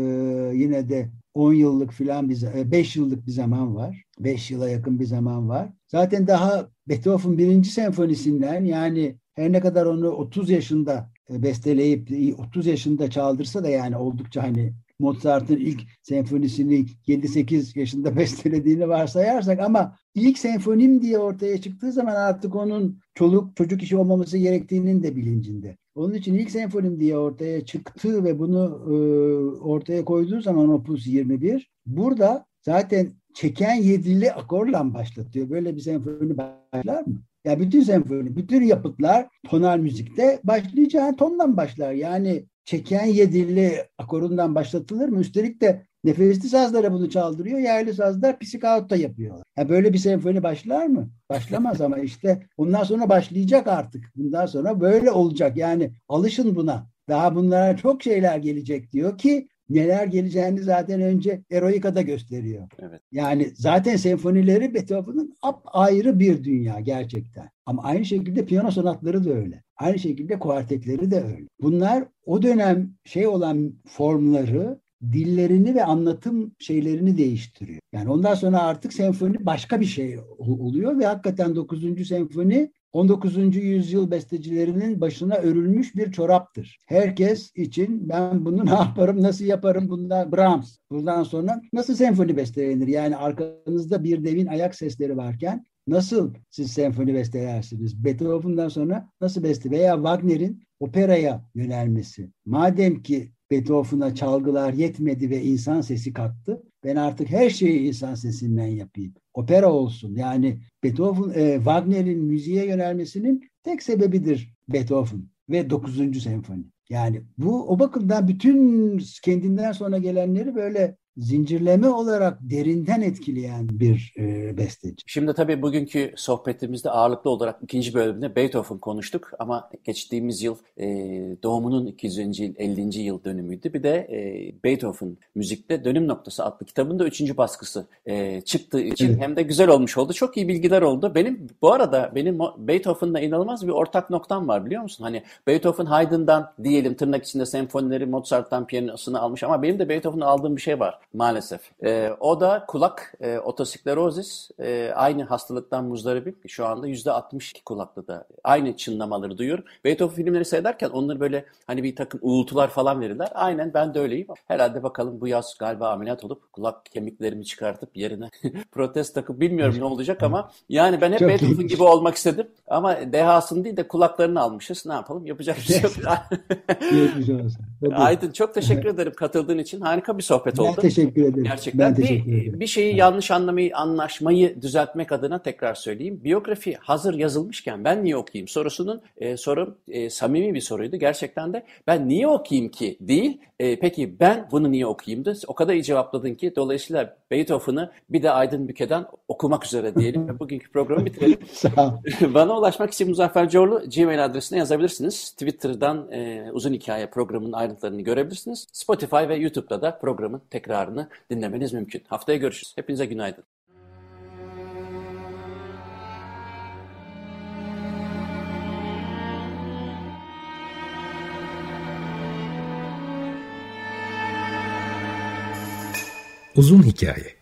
Speaker 2: yine de 10 yıllık filan bir 5 e, yıllık bir zaman var. 5 yıla yakın bir zaman var. Zaten daha Beethoven birinci senfonisinden yani her ne kadar onu 30 yaşında e, besteleyip 30 yaşında çaldırsa da yani oldukça hani Mozart'ın ilk senfonisini 7-8 yaşında [LAUGHS] bestelediğini varsayarsak ama ilk senfonim diye ortaya çıktığı zaman artık onun çoluk çocuk işi olmaması gerektiğinin de bilincinde. Onun için ilk senfonim diye ortaya çıktı ve bunu e, ortaya koyduğu zaman Opus 21 burada zaten çeken yedili akorla başlatıyor. Böyle bir senfoni başlar mı? Ya bütün senfoni, bütün yapıtlar tonal müzikte başlayacağı tondan başlar. Yani çeken yedili akorundan başlatılır mı? Üstelik de nefesli sazlara bunu çaldırıyor. Yerli sazlar da yapıyorlar. Ya böyle bir senfoni başlar mı? Başlamaz ama işte ondan sonra başlayacak artık. Bundan sonra böyle olacak. Yani alışın buna. Daha bunlara çok şeyler gelecek diyor ki neler geleceğini zaten önce Eroika'da gösteriyor. Evet. Yani zaten senfonileri Beethoven'ın ayrı bir dünya gerçekten. Ama aynı şekilde piyano sonatları da öyle. Aynı şekilde kuartetleri de öyle. Bunlar o dönem şey olan formları dillerini ve anlatım şeylerini değiştiriyor. Yani ondan sonra artık senfoni başka bir şey oluyor ve hakikaten 9. senfoni 19. yüzyıl bestecilerinin başına örülmüş bir çoraptır. Herkes için ben bunu [LAUGHS] ne yaparım, nasıl yaparım bundan Brahms. Buradan sonra nasıl senfoni bestelenir? Yani arkanızda bir devin ayak sesleri varken nasıl siz senfoni bestelersiniz? Beethoven'dan sonra nasıl beste veya Wagner'in operaya yönelmesi. Madem ki Beethoven'a çalgılar yetmedi ve insan sesi kattı. Ben artık her şeyi insan sesinden yapayım. Opera olsun. Yani Beethoven, e, Wagner'in müziğe yönelmesinin tek sebebidir Beethoven ve 9. senfoni. Yani bu o bakımdan bütün kendinden sonra gelenleri böyle zincirleme olarak derinden etkileyen bir e, besteci.
Speaker 1: Şimdi tabii bugünkü sohbetimizde ağırlıklı olarak ikinci bölümde Beethoven konuştuk ama geçtiğimiz yıl e, doğumunun 200. yıl 50. yıl dönümüydü. Bir de e, Beethoven müzikte dönüm noktası adlı kitabın da üçüncü baskısı e, çıktığı için evet. hem de güzel olmuş oldu. Çok iyi bilgiler oldu. Benim bu arada benim Beethoven'la inanılmaz bir ortak noktam var biliyor musun? Hani Beethoven Haydn'dan diyelim tırnak içinde senfonileri Mozart'tan piyanosunu almış ama benim de Beethoven'dan aldığım bir şey var maalesef. E, o da kulak e, otosiklerozis e, aynı hastalıktan muzdaribim. Şu anda %62 kulaklı da aynı çınlamaları duyuyorum. Beethoven filmleri seyrederken onları böyle hani bir takım uğultular falan verirler. Aynen ben de öyleyim. Herhalde bakalım bu yaz galiba ameliyat olup kulak kemiklerimi çıkartıp yerine [LAUGHS] protez takıp bilmiyorum ne olacak ama yani ben hep Çok Beethoven iyi. gibi olmak istedim. Ama dehasını değil de kulaklarını almışız. Ne yapalım? Yapacak bir şey yok. [LAUGHS] [LAUGHS] Aydın çok teşekkür ederim katıldığın için. Harika bir sohbet oldu.
Speaker 2: Ben teşekkür ederim.
Speaker 1: Gerçekten ben teşekkür bir, ederim. bir şeyi yanlış anlamayı, anlaşmayı düzeltmek adına tekrar söyleyeyim. Biyografi hazır yazılmışken ben niye okuyayım sorusunun e, sorum e, samimi bir soruydu. Gerçekten de ben niye okuyayım ki değil. E, peki ben bunu niye okuyayımdı? O kadar iyi cevapladın ki dolayısıyla Beethoven'ı bir de Aydın Büke'den okumak üzere diyelim ve [LAUGHS] bugünkü programı bitirelim. [LAUGHS] [LAUGHS] Bana ulaşmak için Muzaffer Corlu Gmail adresine yazabilirsiniz. Twitter'dan e, uzun hikaye programının ayrıntılarını görebilirsiniz. Spotify ve YouTube'da da programın tekrarını dinlemeniz mümkün. Haftaya görüşürüz. Hepinize günaydın.
Speaker 3: Uzun Hikaye